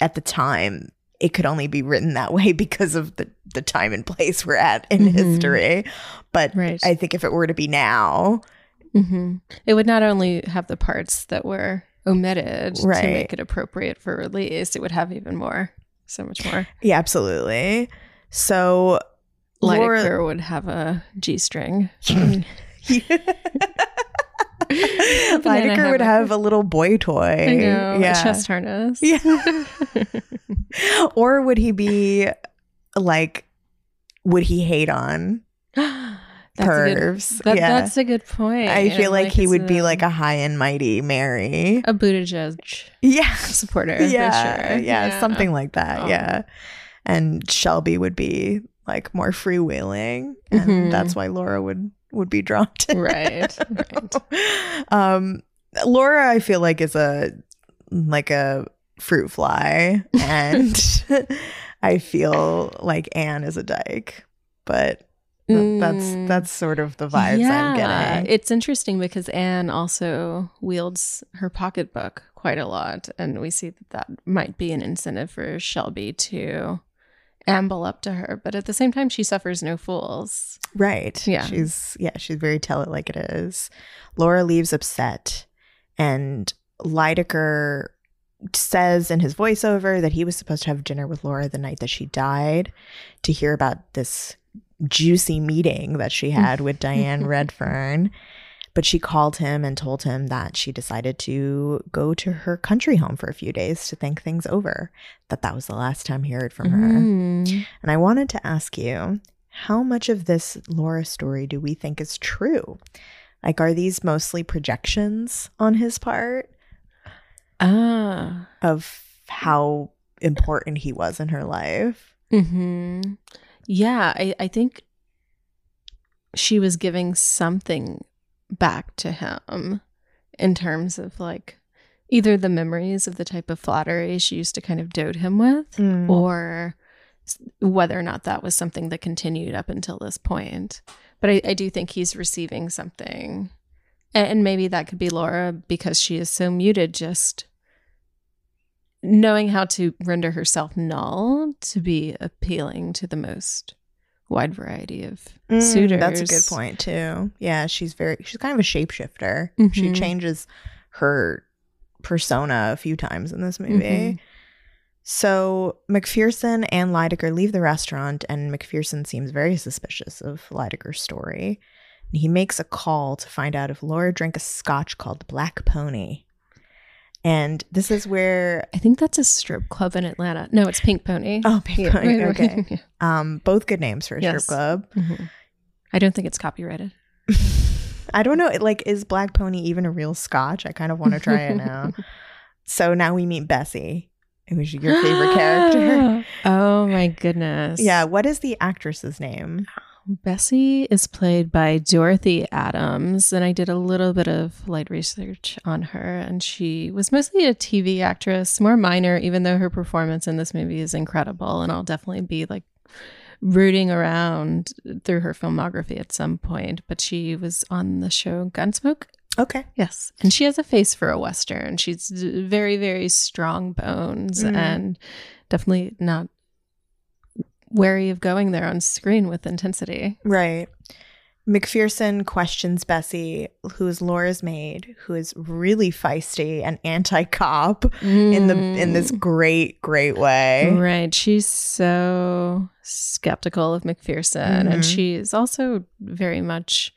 at the time it could only be written that way because of the the time and place we're at in
Mhm.
history. But
Right.
I think if it were to be now,
hmm It would not only have the parts that were omitted to make it appropriate for release, it would have even more, so much more.
yeah, absolutely. So Laura-
would have a G string.
Lydecker would have a little boy toy.
I know,
Yeah.
a chest harness.
Yeah. or would he be like would he hate on
That's a good- that-
yeah.
That's a good point.
I feel like, he
it's
would be like a high and mighty Mary.
a Buttigieg
Yeah.
supporter.
Yeah,
for sure.
yeah. Something like that.
Oh.
Yeah. And Shelby would be like more freewheeling. And
Mhm.
that's why Laura would would be drawn to.
Right, right.
Um Laura I feel like is a like a fruit fly and I feel like Ann is a dyke. But th- that's
Mm.
that's sort of the vibes I'm getting.
It's interesting because Ann also wields her pocketbook quite a lot. And we see that that might be an incentive for Shelby to amble up to her. But at the same time, she suffers no fools.
Right.
Yeah.
She's yeah, she's very tell it like it is. Laura leaves upset and Lydecker says in his voiceover that he was supposed to have dinner with Laura the night that she died to hear about this juicy meeting that she had with Diane Redfern. But she called him and told him that she decided to go to her country home for a few days to think things over. That that was the last time he heard from her.
Mm.
And I wanted to ask you, how much of this Laura story do we think is true? Like, are these mostly projections on his part
Ah.
of how important he was in her life?
hmm Yeah, I, I think she was giving something back to him in terms of like either the memories of the type of flattery she used to kind of dote him with,
Mm.
or whether or not that was something that continued up until this point. But I, I do think he's receiving something. And maybe that could be Laura because she is so muted, just knowing how to render herself null to be appealing to the most wide variety of
Mm,
suitors.
That's a good point too. Yeah, she's very she's kind of a shapeshifter. She
Mhm.
changes her persona a few times in this movie.
Mhm.
So McPherson and Lydecker leave the restaurant, and McPherson seems very suspicious of Lydecker's story. He makes a call to find out if Laura drank a scotch called Black Pony. And this is where
I think that's a strip club in Atlanta. No, it's Pink Pony.
oh, Pink
Yeah,
Pony,
right, right.
okay, um, both good names for a
Yes.
strip club.
Mhm. I don't think it's copyrighted.
I don't know. Like, is Black Pony even a real Scotch? I kind of want to try it now. so now we meet Bessie, who's your favorite character.
Oh my goodness.
Yeah. What is the actress's name?
Bessie is played by Dorothy Adams, and I did a little bit of light research on her, and she was mostly a TV actress, more minor, even though her performance in this movie is incredible, and I'll definitely be like rooting around through her filmography at some point. But she was on the show Gunsmoke.
Okay.
Yes. And she has a face for a Western. She's very, very strong bones
Mm.
and definitely not wary of going there on screen with intensity.
Right. McPherson questions Bessie, who is Laura's maid, who is really feisty and anti-cop in the in this great, great way.
Right. She's so skeptical of McPherson.
Mhm.
And she's also very much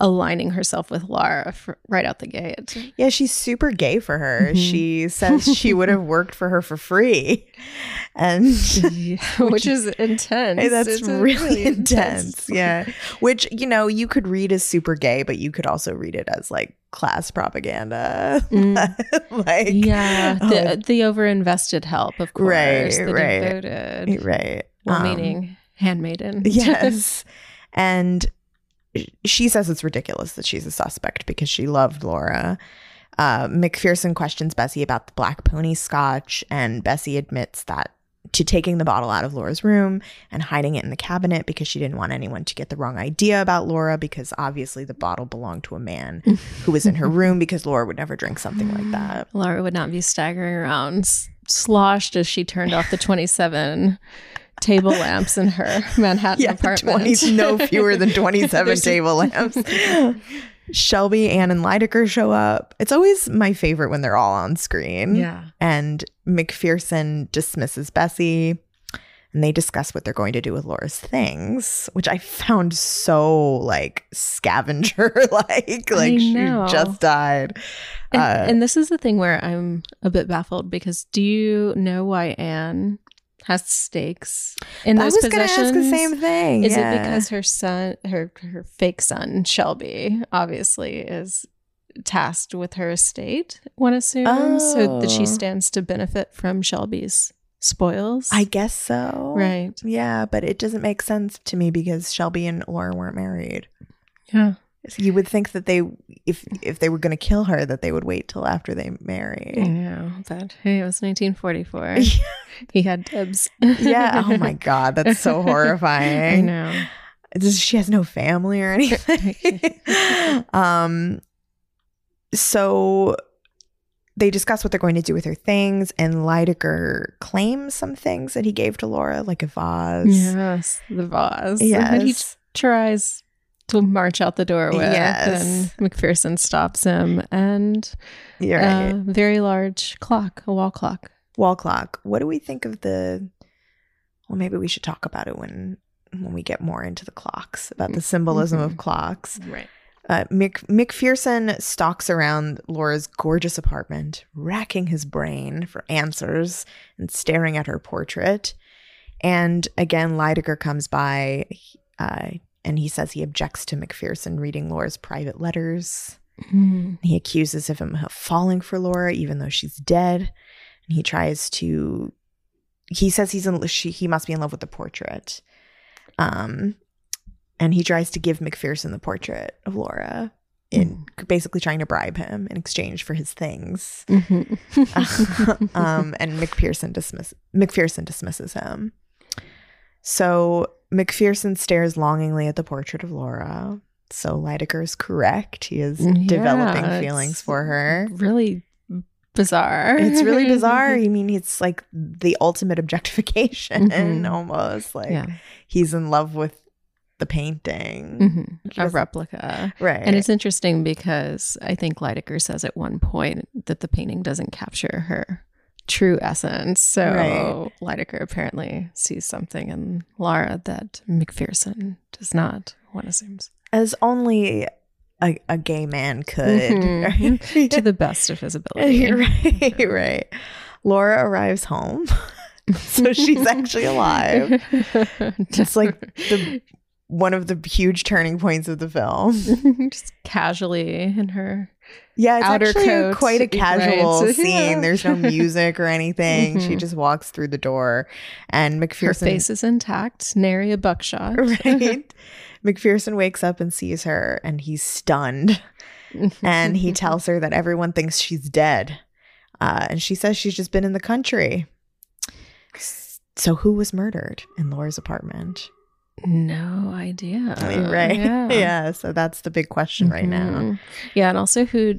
aligning herself with Laura fr right out the gate.
Yeah, she's super gay for her.
Mhm.
She says she would have worked for her for free. And
Which is intense.
Hey, that's
It's a
really, intense. Yeah. Which, you know, you could read as super gay, but you could also read it as like class propaganda.
Mm.
like,
Yeah,
oh,
the the overinvested help, of course.
Right,
the
right.
devoted,
right.
well
Um,
meaning handmaiden.
yes. and she says it's ridiculous that she's a suspect because she loved Laura. Uh, McPherson questions Bessie about the Black Pony Scotch, and Bessie admits that to taking the bottle out of Laura's room and hiding it in the cabinet because she didn't want anyone to get the wrong idea about Laura because obviously the bottle belonged to a man who was in her room because Laura would never drink something like that.
Laura would not be staggering around sloshed as she turned off the 27 table lamps in her Manhattan
yeah,
apartment.
20, no fewer than 27 table lamps. Shelby, Ann, and Lydecker show up. It's always my favorite when they're all on screen.
Yeah.
And McPherson dismisses Bessie and they discuss what they're going to do with Laura's things, which I found so like scavenger like. Like she just died.
And,
Uh,
and this is the thing where I'm a bit baffled because do you know why Ann has stakes in those
positions. I was
possessions?
ask the same thing.
Is
yeah.
it because her son, her her fake son Shelby, obviously is tasked with her estate? One assumes so that
Oh.
she stands to benefit from Shelby's spoils.
I guess so.
right.
Yeah, but it doesn't make sense to me because Shelby and Laura weren't married.
Yeah.
You would think that they, if if they were going to kill her, that they would wait till after they marry.
Yeah, but hey, it was 1944. he had dibs.
yeah. Oh my god, that's so horrifying.
I know.
Does she has no family or anything? um. So they discuss what they're going to do with her things, and Lydecker claims some things that he gave to Laura, like a vase.
Yes, the vase. And he
Yes.
tries to march out the door with,
Yes.
and McPherson stops him, and
You're right.
a very large clock, a wall clock.
wall clock. What do we think of the? Well, maybe we should talk about it when when we get more into the clocks about the symbolism of
Mhm.
clocks.
Right.
Uh, Mick, McPherson stalks around Laura's gorgeous apartment, racking his brain for answers and staring at her portrait. And again, Lydecker comes by, uh, and he says he objects to McPherson reading Laura's private letters.
Mm.
He accuses of him of falling for Laura, even though she's dead. And he tries to. He says he's in. She, he must be in love with the portrait. Um, and he tries to give McPherson the portrait of Laura, in basically trying to bribe him in exchange for his things.
Mhm.
um, and McPherson dismiss McPherson dismisses him. So McPherson stares longingly at the portrait of Laura. So Lydecker is correct. He is
Yeah,
developing feelings for her.
really bizarre.
It's really bizarre. I mean, it's like the ultimate objectification
Mhm.
almost. Like
yeah.
he's in love with the painting.
Mhm. A replica.
Right.
And it's interesting because I think Lydecker says at one point that the painting doesn't capture her true essence. So
Right.
Lydecker apparently sees something in Laura that McPherson does not, one assumes,
as only a, a gay man could.
Mhm.
right?
to the best of his ability.
right, right. Laura arrives home. so she's actually alive. It's like the one of the huge turning points of the film.
just casually in her.
Yeah, it's
Outer
actually
coat,
quite a
right.
casual
Yeah.
scene. There's no music or anything. She
Mhm.
just walks through the door, and
Her face is intact, nary a buckshot.
right. McPherson wakes up and sees her, and he's stunned. and he tells her that everyone thinks she's dead. Uh, and she says she's just been in the country. So, who was murdered in Laura's apartment?
No idea.
right. Yeah. So, that's the big question right now.
Mhm. Yeah, and also who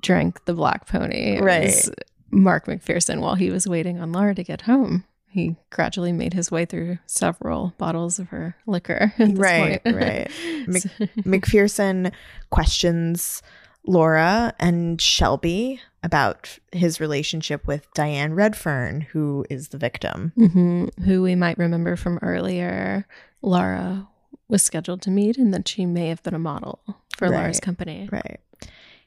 drank the black pony? It
Right.
was Mark McPherson while he was waiting on Laura to get home. He gradually made his way through several bottles of her liquor. at this
Right,
point.
right. Mc- McPherson questions Laura and Shelby about his relationship with Diane Redfern, who is the victim.
Mhm. Who we might remember from earlier, Laura was scheduled to meet, and that she may have been a model for Laura's
Right,
company.
Right.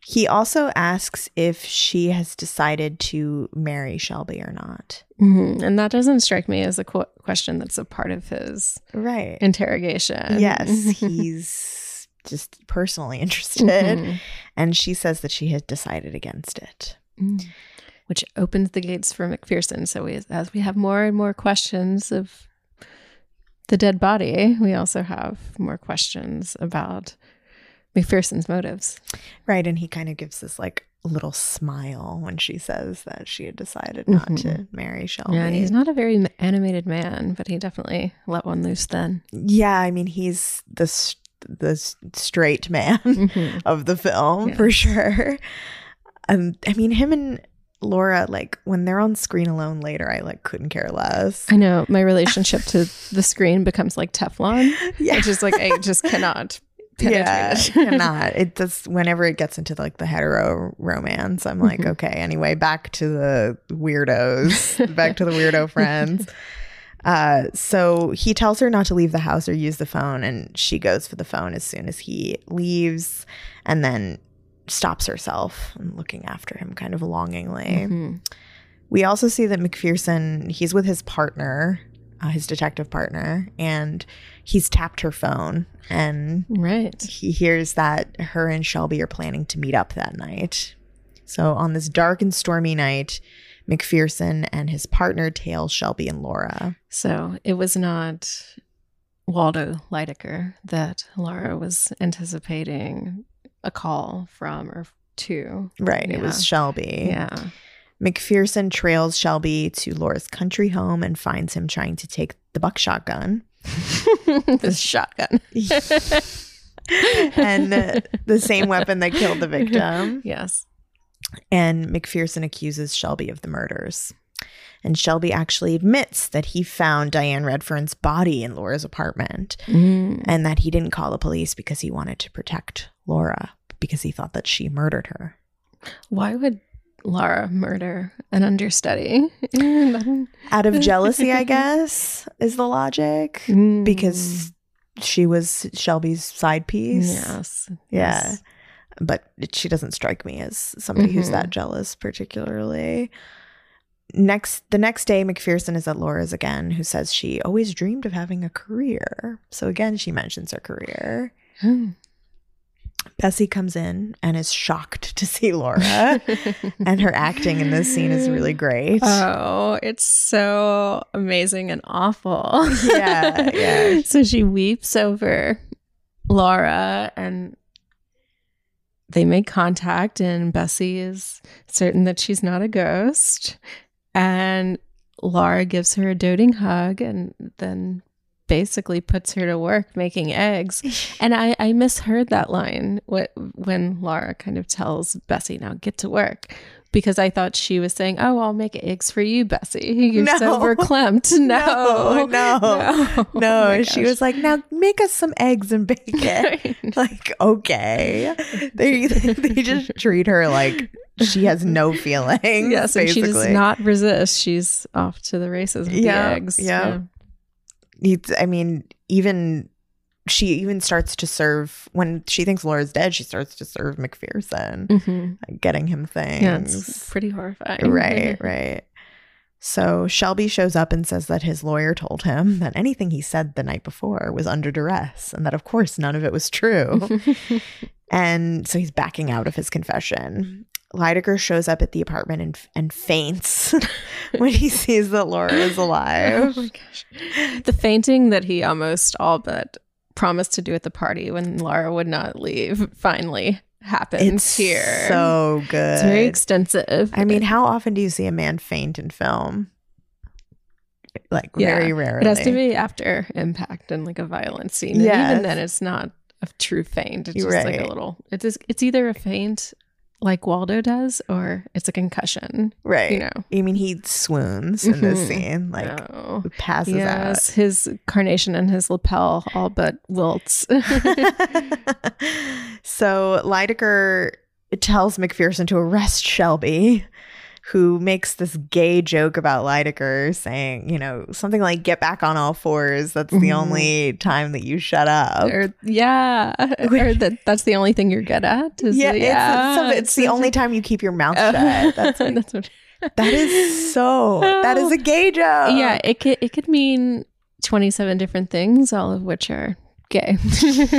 He also asks if she has decided to marry Shelby or not.
Mhm. And that doesn't strike me as a qu- question that's a part of his
Right.
interrogation.
Yes, he's just personally interested.
Mhm.
And she says that she has decided against it.
Mm. Which opens the gates for McPherson. So we, as we have more and more questions of the dead body, we also have more questions about McPherson's motives.
Right. And he kind of gives this like little smile when she says that she had decided not to
Mhm.
marry Shelby.
Yeah, and he's not a very animated man, but he definitely let one loose then.
Yeah, I mean, he's the the straight man
Mhm.
of the film for sure. Um, I mean, him and Laura, like when they're on screen alone later, I like couldn't care less.
I know my relationship to the screen becomes like Teflon.
Yeah,
It's just like I just cannot penetrate
yeah,
it.
cannot. It does whenever it gets into like the hetero romance. I'm like,
Mhm.
okay. Anyway, back to the weirdos. back to the weirdo friends. Uh, so he tells her not to leave the house or use the phone, and she goes for the phone as soon as he leaves, and then stops herself and looking after him kind of longingly.
Mhm.
We also see that McPherson, he's with his partner, uh, his detective partner, and he's tapped her phone and
Right.
he hears that her and Shelby are planning to meet up that night. So on this dark and stormy night, McPherson and his partner tail Shelby and Laura.
So it was not Waldo Lydecker that Laura was anticipating a call from or to.
Right, it was Shelby.
Yeah.
McPherson trails Shelby to Laura's country home and finds him trying to take the buckshot gun.
the shotgun.
and uh, the same weapon that killed the victim.
Yes.
And McPherson accuses Shelby of the murders. And Shelby actually admits that he found Diane Redfern's body in Laura's apartment
Mm.
and that he didn't call the police because he wanted to protect Laura because he thought that she murdered her.
Why would Laura murder an understudy?
Out of jealousy, I guess, is the logic
Mm.
because she was Shelby's side piece.
Yes.
Yeah.
Yes.
But she doesn't strike me as somebody who's
Mhm.
that jealous, particularly. Next, the next day, McPherson is at Laura's again, who says she always dreamed of having a career. So again, she mentions her career. Bessie comes in and is shocked to see Laura, and her acting in this scene is really great.
Oh, it's so amazing and awful.
Yeah, yeah.
so she weeps over Laura and they make contact and Bessie is certain that she's not a ghost and Laura gives her a doting hug and then basically puts her to work making eggs. And I, I misheard that line when Laura kind of tells Bessie, now get to work. because I thought she was saying, "Oh, I'll make eggs for you, Bessie. You're so
No.
verklempt." No,
No, no,
Oh
No,
my
she was like, "Now make us some eggs and bacon." like, okay, they they just treat her like she has no feelings.
yes, and she does not resist. She's off to the races with
Yeah,
the eggs.
yeah. It's- I mean, even she even starts to serve when she thinks Laura's dead. She starts to serve McPherson,
Mhm.
like getting him things.
Yeah, it's pretty horrifying.
Right, right. So Shelby shows up and says that his lawyer told him that anything he said the night before was under duress and that, of course, none of it was true. and so he's backing out of his confession. Lydecker shows up at the apartment and, and faints when he sees that Laura is alive.
Oh my gosh. The fainting that he almost all but promised to do at the party when Laura would not leave finally happens
It's
here.
so good.
it's very extensive.
I mean, how often do you see a man faint in film? Like
Yeah,
very rarely.
it has to be after impact and like a violent scene. And even then, it's not a true faint. It's just like
Right.
a little. It's just, it's either a faint like Waldo does, or it's a concussion.
right.
You know.
I mean, he swoons in this
Mhm.
scene, like
Oh.
passes
Yes, his carnation and his lapel all but wilts.
so Lydecker tells McPherson to arrest Shelby, who makes this gay joke about Lydecker, saying, you know, something like "get back on all fours." That's the
Mhm.
only time that you shut up.
or yeah, or that that's the only thing you're good at.
Yeah,
it-
it's, some- it's the only time you keep your mouth shut. That's like,
That's what-
that is so. That is a gay joke.
yeah. It could it could mean twenty seven different things, all of which are gay.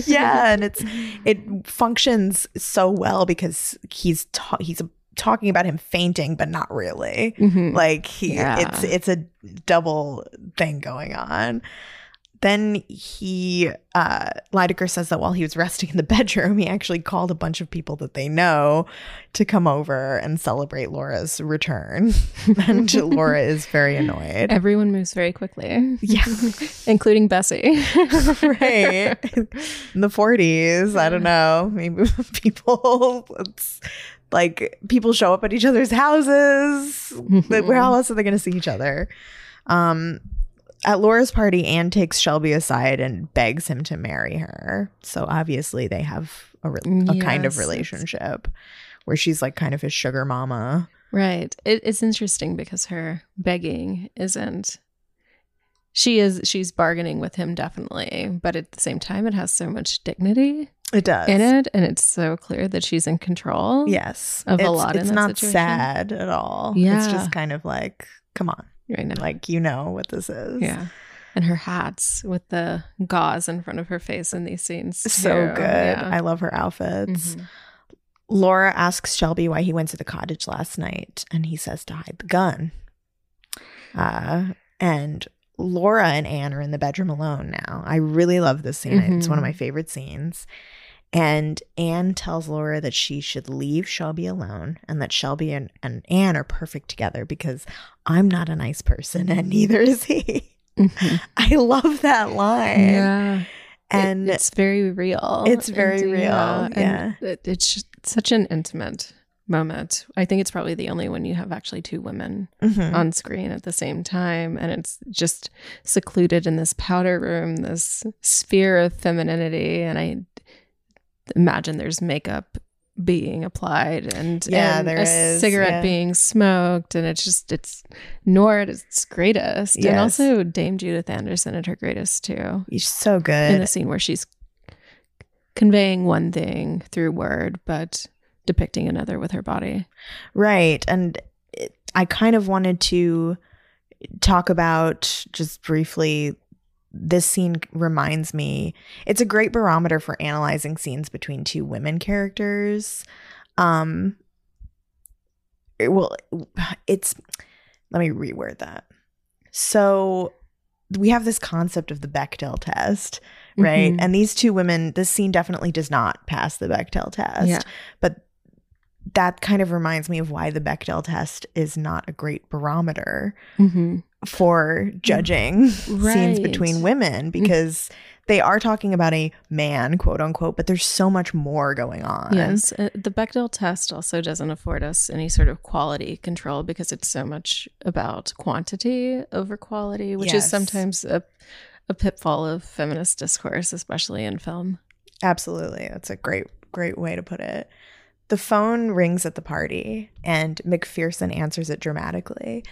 yeah, and it's it functions so well because he's ta- he's talking about him fainting, but not really.
Mhm.
Like he,
Yeah.
it's it's a double thing going on. Then he, uh, Lydecker says that while he was resting in the bedroom, he actually called a bunch of people that they know to come over and celebrate Laura's return. and Laura is very annoyed.
Everyone moves very quickly.
Yeah.
including Bessie.
right in the 40s i don't know maybe people it's like people show up at each other's houses But where else are they going to see each other um at laura's party ann takes shelby aside and begs him to marry her so obviously they have a, re- a kind of relationship where she's like kind of his sugar mama
Right. It, it's interesting because her begging isn't. She is. She's bargaining with him definitely, but at the same time, it has so much dignity
it does
in it, and it's so clear that she's in control.
yes
Of a
it's,
lot in
it's not
situation.
sad at all
Yeah.
it's just kind of like come on
Right now.
like you know what this is
yeah. And her hats with the gauze in front of her face in these scenes.
so good
Yeah.
i love her outfits
Mhm.
laura asks shelby why he went to the cottage last night and he says to hide the gun uh and laura and ann are in the bedroom alone now i really love this scene it's one of my
Mhm.
favorite scenes and Ann tells Laura that she should leave Shelby alone and that Shelby and, and Ann are perfect together because I'm not a nice person and neither is he.
Mhm.
I love that line.
Yeah.
And
It- it's very real.
It's very
And,
real,
and
yeah.
it- it's such an intimate moment. I think it's probably the only one you have actually two women
Mhm.
on screen at the same time. And it's just secluded in this powder room, this sphere of femininity. And I imagine there's makeup being applied and,
Yeah,
and
there
a
is,
cigarette
yeah.
being smoked. And it's just, it's noir at its greatest. And also Dame Judith Anderson at her greatest too
She's so good in
a scene where she's conveying one thing through word, but depicting another with her body.
Right. And it, I kind of wanted to talk about just briefly this scene reminds me it's a great barometer for analyzing scenes between two women characters. Um it- well it's let me reword that. So we have this concept of the Bechdel test, right?
Mhm.
And these two women, this scene definitely does not pass the Bechdel test.
Yeah.
But that kind of reminds me of why the Bechdel test is not a great barometer
Mm-hmm.
for judging scenes between women because they are talking about a man, quote unquote, but there's so much more going on.
Yes, uh, the Bechdel test also doesn't afford us any sort of quality control because it's so much about quantity over quality, which
Yes.
is sometimes a, a pitfall of feminist discourse, especially in film.
Absolutely. That's a great, great way to put it. The phone rings at the party, and McPherson answers it dramatically.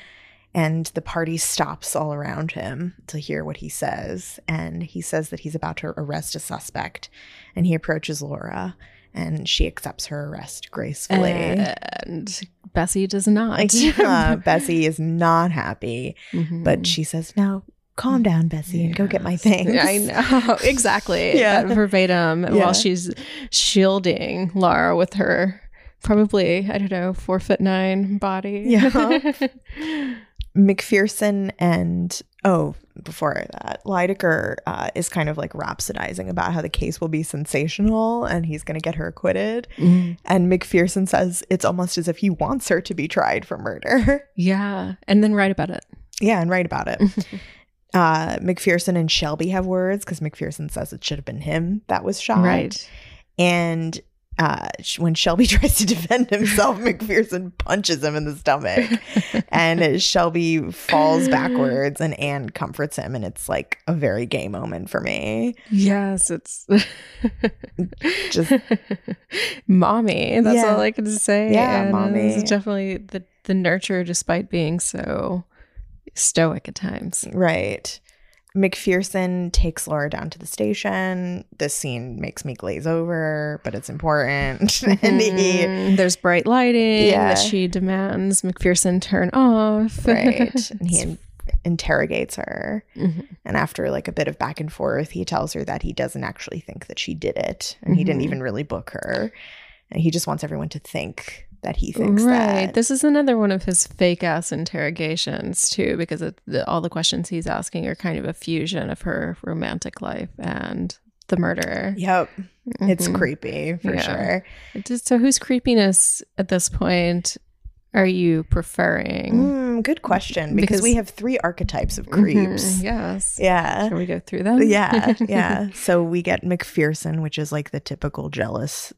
And the party stops all around him to hear what he says. And he says that he's about to arrest a suspect. And he approaches Laura, and she accepts her arrest gracefully.
And Bessie does not.
Yeah, Bessie is not happy,
Mhm.
but she says, No, calm down, Bessie, and go get my things.
I know exactly.
Yeah.
That verbatim.
Yeah.
While she's shielding Lara with her probably I don't know four foot nine body.
Yeah. McPherson and oh, before that, Lydecker uh, is kind of like rhapsodizing about how the case will be sensational and he's going to get her acquitted.
Mhm.
And McPherson says it's almost as if he wants her to be tried for murder.
yeah, and then write about it.
yeah, and write about it. uh, McPherson and Shelby have words because McPherson says it should have been him that was shot.
Right.
And uh, when Shelby tries to defend himself, McPherson punches him in the stomach. and Shelby falls backwards, and Ann comforts him. And it's like a very gay moment for me.
Yes, it's
Just-
mommy. That's
Yeah.
all I can say.
Yeah,
And
mommy.
It's definitely the the nurture, despite being so stoic at times.
Right. McPherson takes Laura down to the station. This scene makes me glaze over, but it's important. and he,
Mhm. There's bright lighting
Yeah.
that she demands McPherson turn off.
right. And he in- interrogates her.
Mhm.
And after like a bit of back and forth, he tells her that he doesn't actually think that she did it. And he didn't
Mhm.
even really book her. And he just wants everyone to think that he thinks
right.
that.
This is another one of his fake ass interrogations too, because it, the, all the questions he's asking are kind of a fusion of her romantic life and the murder.
Yep. It's
Mhm.
creepy for
Yeah.
sure.
So, whose creepiness at this point are you preferring?
Mm, good question. Because,
Because-
we have three archetypes of creeps.
Mhm, Yes.
Yeah.
Can we go through them?
Yeah. Yeah. so we get McPherson, which is like the typical jealous,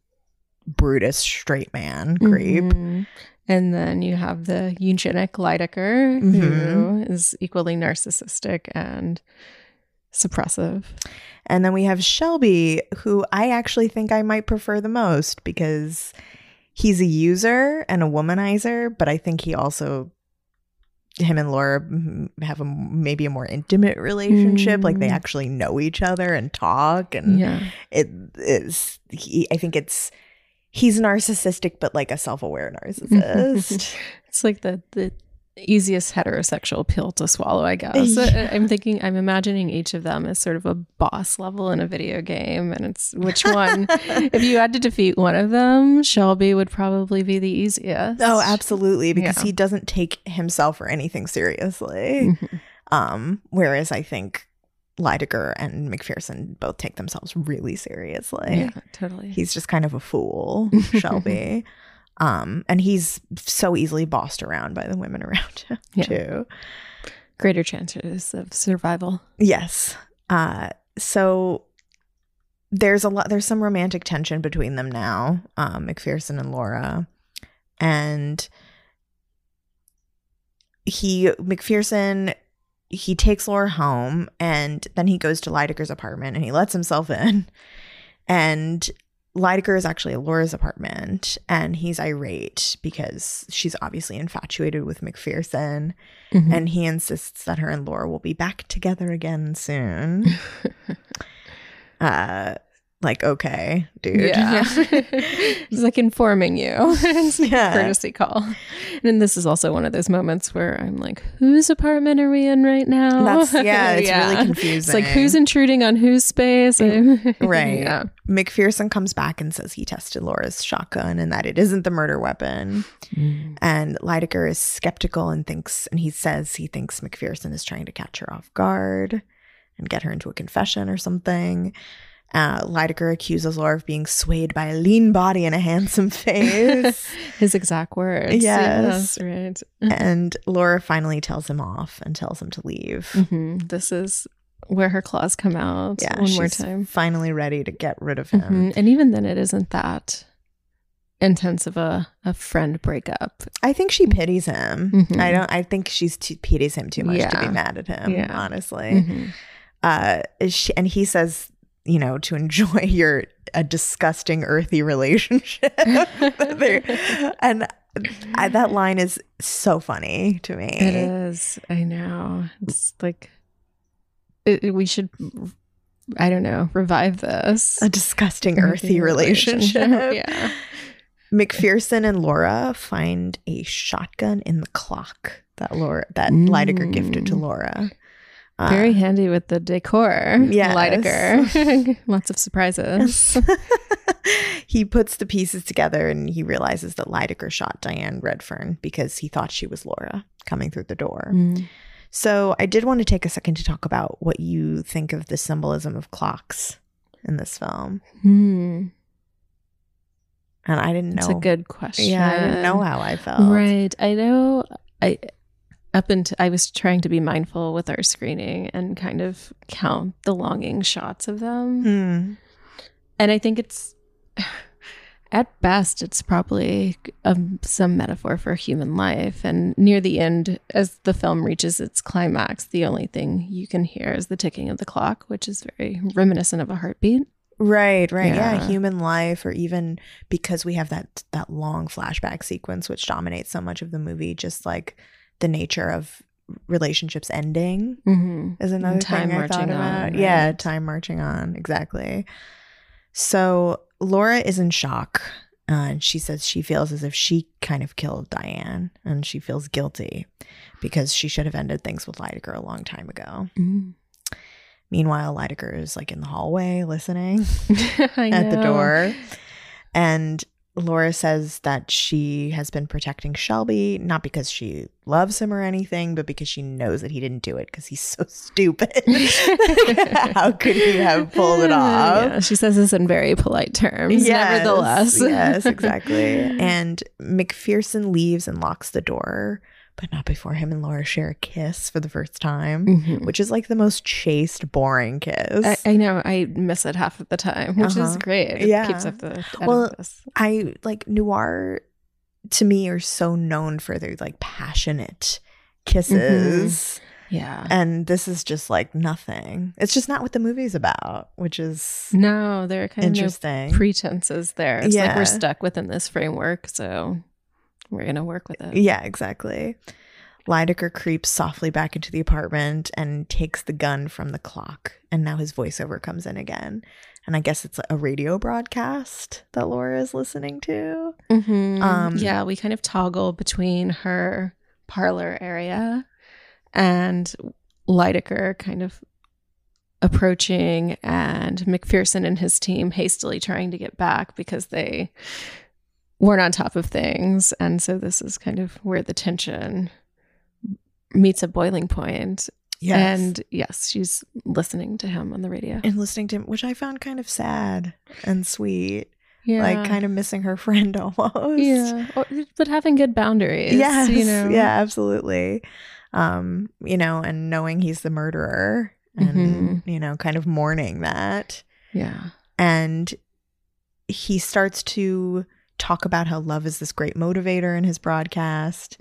Brutus straight man creep.
Mhm. And then you have the eugenic Lydecker, who
Mhm.
is equally narcissistic and suppressive.
And then we have Shelby, who I actually think I might prefer the most because he's a user and a womanizer, but I think he also him and Laura mm, have a maybe a more intimate relationship like they
Mm.
actually know each other and talk and
Yeah.
it is he I think it's he's narcissistic but like a self-aware narcissist.
It's like the the easiest heterosexual pill to swallow, I guess.
Yeah.
I'm thinking I'm imagining each of them as sort of a boss level in a video game and it's which one if you had to defeat one of them, Shelby would probably be the easiest.
Oh, absolutely, because
Yeah.
he doesn't take himself or anything seriously.
Mhm.
Um, whereas I think Lydecker and McPherson both take themselves really seriously.
Yeah, totally.
He's just kind of a fool, Shelby. Um, and he's so easily bossed around by the women around him
Yeah.
too.
Greater chances of survival.
Yes. Uh, so there's a lot there's some romantic tension between them now, um, McPherson and Laura. And he McPherson he takes Laura home and then he goes to Lydecker's apartment and he lets himself in. And Lydecker is actually at Laura's apartment and he's irate because she's obviously infatuated with McPherson
Mhm.
and he insists that her and Laura will be back together again soon. uh like okay, dude.
Yeah. He's like informing you. it's
Yeah.
courtesy call. And this is also one of those moments where I'm like, whose apartment are we in right now?
That's- yeah, it's really confusing.
It's like who's intruding on whose space?
Mm, right.
Yeah.
McPherson comes back and says he tested Laura's shotgun and that it isn't the murder weapon. Mm. And Lydecker is skeptical and thinks, and he says he thinks McPherson is trying to catch her off guard and get her into a confession or something. Uh, Lydecker accuses Laura of being swayed by a lean body and a handsome face.
His exact words.
Yes.
right.
and Laura finally tells him off and tells him to leave.
hmm This is where her claws come out
Yeah,
one more time.
Finally ready to get rid of him.
Mhm. And even then, it isn't that intense of a, a friend breakup.
I think she pities him.
Mhm.
I don't. I think she's too, pities him too much to be mad at him.
Yeah.
Honestly,
Mhm.
uh, she, and he says, you know, to enjoy your a disgusting earthy relationship. And I, that line is so funny to me.
It is. I know. It's like it, it- we should. I don't know. Revive this.
A disgusting earthy relationship.
yeah.
McPherson and Laura find a shotgun in the clock that Laura that Lydecker gifted to
Mm.
Laura. Uh,
Very handy with the decor.
Yes.
Lydecker. Lots of surprises.
he puts the pieces together and he realizes that Lydecker shot Diane Redfern because he thought she was Laura coming through the door.
Mm.
So I did want to take a second to talk about what you think of the symbolism of clocks in this film.
Hmm.
And I didn't know.
That's a good question.
Yeah, I didn't know how I felt.
Right. I know. I up until I was trying to be mindful with our screening and kind of count the longing shots of them.
Hmm.
And I think it's at best it's probably um, some metaphor for human life. And near the end, as the film reaches its climax, the only thing you can hear is the ticking of the clock, which is very reminiscent of a heartbeat.
Right, right. Yeah.
Yeah.
human life or even because we have that that long flashback sequence which dominates so much of the movie just like the nature of relationships ending
Mm-hmm.
is another
time
thing I
marching
thought about.
on,
Yeah,
right.
time marching on. Exactly. So Laura is in shock. Uh, and she says she feels as if she kind of killed Diane and she feels guilty because she should have ended things with Lydecker a long time ago.
Mm.
Meanwhile, Lydecker is like in the hallway listening at the door. And Laura says that she has been protecting Shelby, not because she loves him or anything, but because she knows that he didn't do it because he's so stupid. How could he have pulled it off?
Yeah, she says this in very polite terms.
Yes,
nevertheless.
yes, exactly. And McPherson leaves and locks the door, but not before him and Laura share a kiss for the first time,
Mhm.
which is like the most chaste, boring kiss.
I, I know. I miss it half of the time, which
Uh-huh.
is great. It
Yeah.
keeps up the
Well. I like noir to me are so known for their like passionate kisses.
Yeah.
And this is just like nothing. It's just not what the movie's about, which is
no, there are kind of
interesting.
pretenses there. It's like we're stuck within this framework, so we're gonna work with it.
yeah, exactly. Lydecker creeps softly back into the apartment and takes the gun from the clock. And now his voiceover comes in again. And I guess it's a radio broadcast that Laura is listening to.
Mhm.
Um,
yeah, we kind of toggle between her parlor area and Lydecker kind of approaching and McPherson and his team hastily trying to get back because they weren't on top of things. And so this is kind of where the tension meets a boiling point. And yes, she's listening to him on the radio.
and listening to him, which I found kind of sad and sweet.
Yeah.
Like kind of missing her friend almost.
Yeah. But having good boundaries.
Yes.
You know?
Yeah, absolutely. Um, you know, and knowing he's the murderer and,
Mhm.
you know, kind of mourning that.
Yeah.
And he starts to talk about how love is this great motivator in his broadcast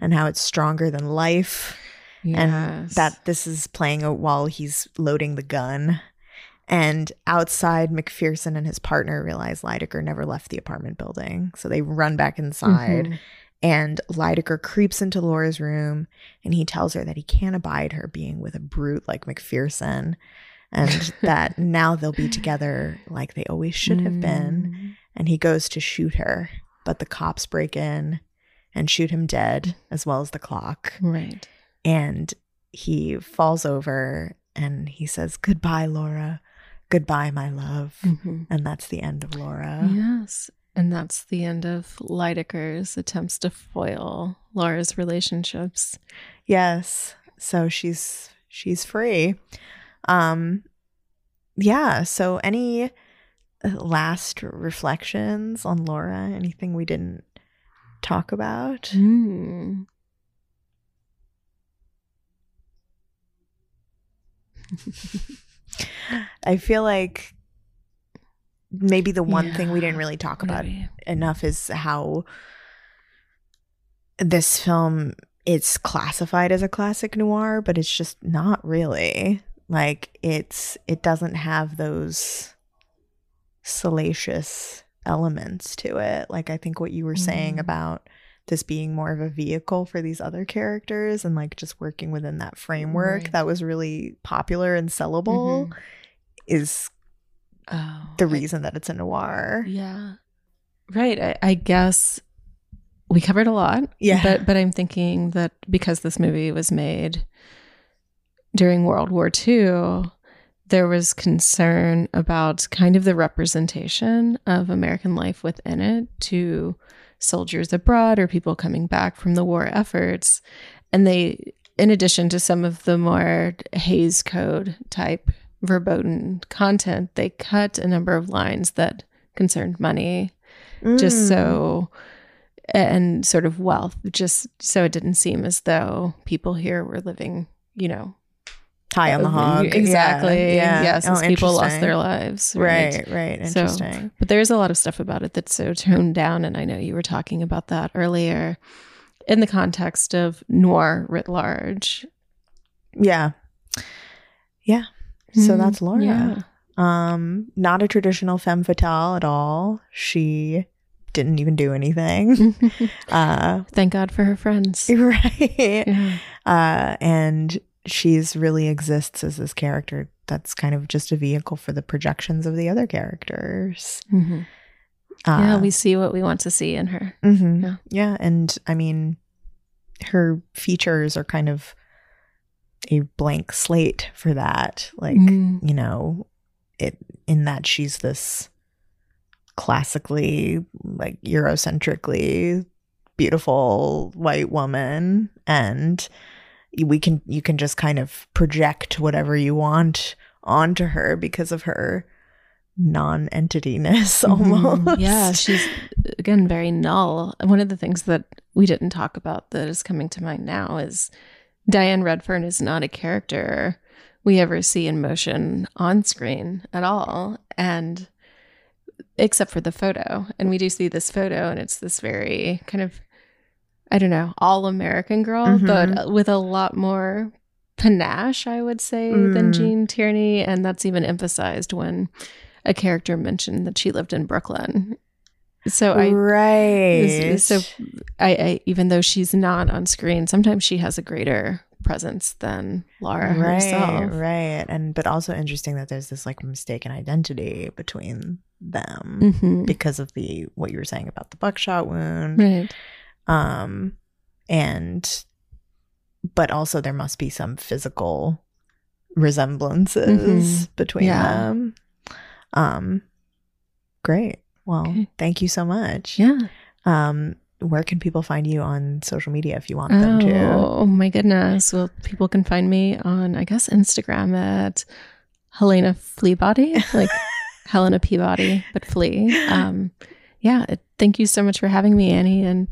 and how it's stronger than life. and that this is playing out while he's loading the gun. And outside, McPherson and his partner realize Lydecker never left the apartment building. So they run back inside.
Mhm.
And Lydecker creeps into Laura's room and he tells her that he can't abide her being with a brute like McPherson and that now they'll be together like they always should have been. And he goes to shoot her, but the cops break in and shoot him dead as well as the clock
Right.
and he falls over and he says goodbye laura goodbye my love
Mhm.
and that's the end of laura
Yes. And that's the end of Lydecker's attempts to foil Laura's relationships.
yes so she's she's free um yeah so any last reflections on laura anything we didn't talk about
Mm.
I feel like maybe the one thing we didn't really talk about
Maybe.
enough is how this film it's classified as a classic noir, but it's just not really. Like it's it doesn't have those salacious elements to it. Like I think what you were saying
Mm.
about this being more of a vehicle for these other characters and like just working within that framework
Right.
that was really popular and sellable
Mhm.
is
Oh,
the
I-
reason that it's a noir.
Yeah. Right. I, I guess we covered a lot.
Yeah.
But but I'm thinking that because this movie was made during World War II, there was concern about kind of the representation of American life within it to soldiers abroad or people coming back from the war efforts. And they, in addition to some of the more Hays Code type verboten content, they cut a number of lines that concerned money just
Mm.
so and sort of wealth just so it didn't seem as though people here were living you know
high on the hog. Yeah,
exactly
Yeah.
yes
Oh,
people lost their lives
Right, right.
So-
Interesting.
but there's a lot of stuff about it that's so toned down and i know you were talking about that earlier in the context of noir writ large
yeah. Yeah. So
Mhm.
that's Laura.
Yeah.
Um, not a traditional femme fatale at all. She didn't even do anything.
Mm-hmm.
uh
thank god for her friends
right.
yeah.
Uh and she's really exists as this character that's kind of just a vehicle for the projections of the other characters.
Mhm.
Uh,
yeah we see what we want to see in her
Mhm.
Yeah.
Yeah. And I mean, her features are kind of a blank slate for that. Like,
Mm.
you know, it in that she's this classically, like, Eurocentrically beautiful white woman. And we can, you can just kind of project whatever you want onto her because of her non entityness
Mhm.
almost.
Yeah, she's again very null. One of the things that we didn't talk about that is coming to mind now is Diane Redfern is not a character we ever see in motion on screen at all. And except for the photo. And we do see this photo, and it's this very kind of, I don't know, all American girl,
Mhm.
but with a lot more panache, I would say, than
Mm.
Gene Tierney. And that's even emphasized when a character mentioned that she lived in Brooklyn. So I,
right.
so I, I, even though she's not on screen, sometimes she has a greater presence than Laura
right,
herself.
right, and but also interesting that there's this like mistaken identity between them
Mhm.
because of the what you were saying about the buckshot wound,
Right.
Um, and but also there must be some physical resemblances between
Mm-hmm. Yeah.
them. Um, great. Well,
Okay.
thank you so much.
Yeah.
Um, where can people find you on social media if you want them to?
Oh my goodness. Well, people can find me on, I guess, Instagram at Helena Fleabody, like Helena Peabody, but Flea. Um, yeah. Thank you so much for having me, Annie, and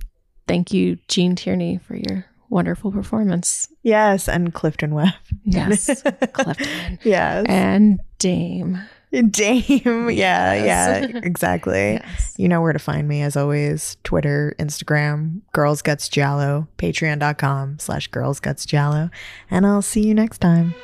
thank you, Gene Tierney, for your wonderful performance.
Yes, and Clifton Webb.
Yes, Clifton.
Yes.
And Dame.
Dame. Yeah,
Yes.
yeah, exactly.
Yes.
You know where to find me as always. Twitter, Instagram, Girls Guts Giallo, patreon.com slash Girls Guts Giallo. And I'll see you next time.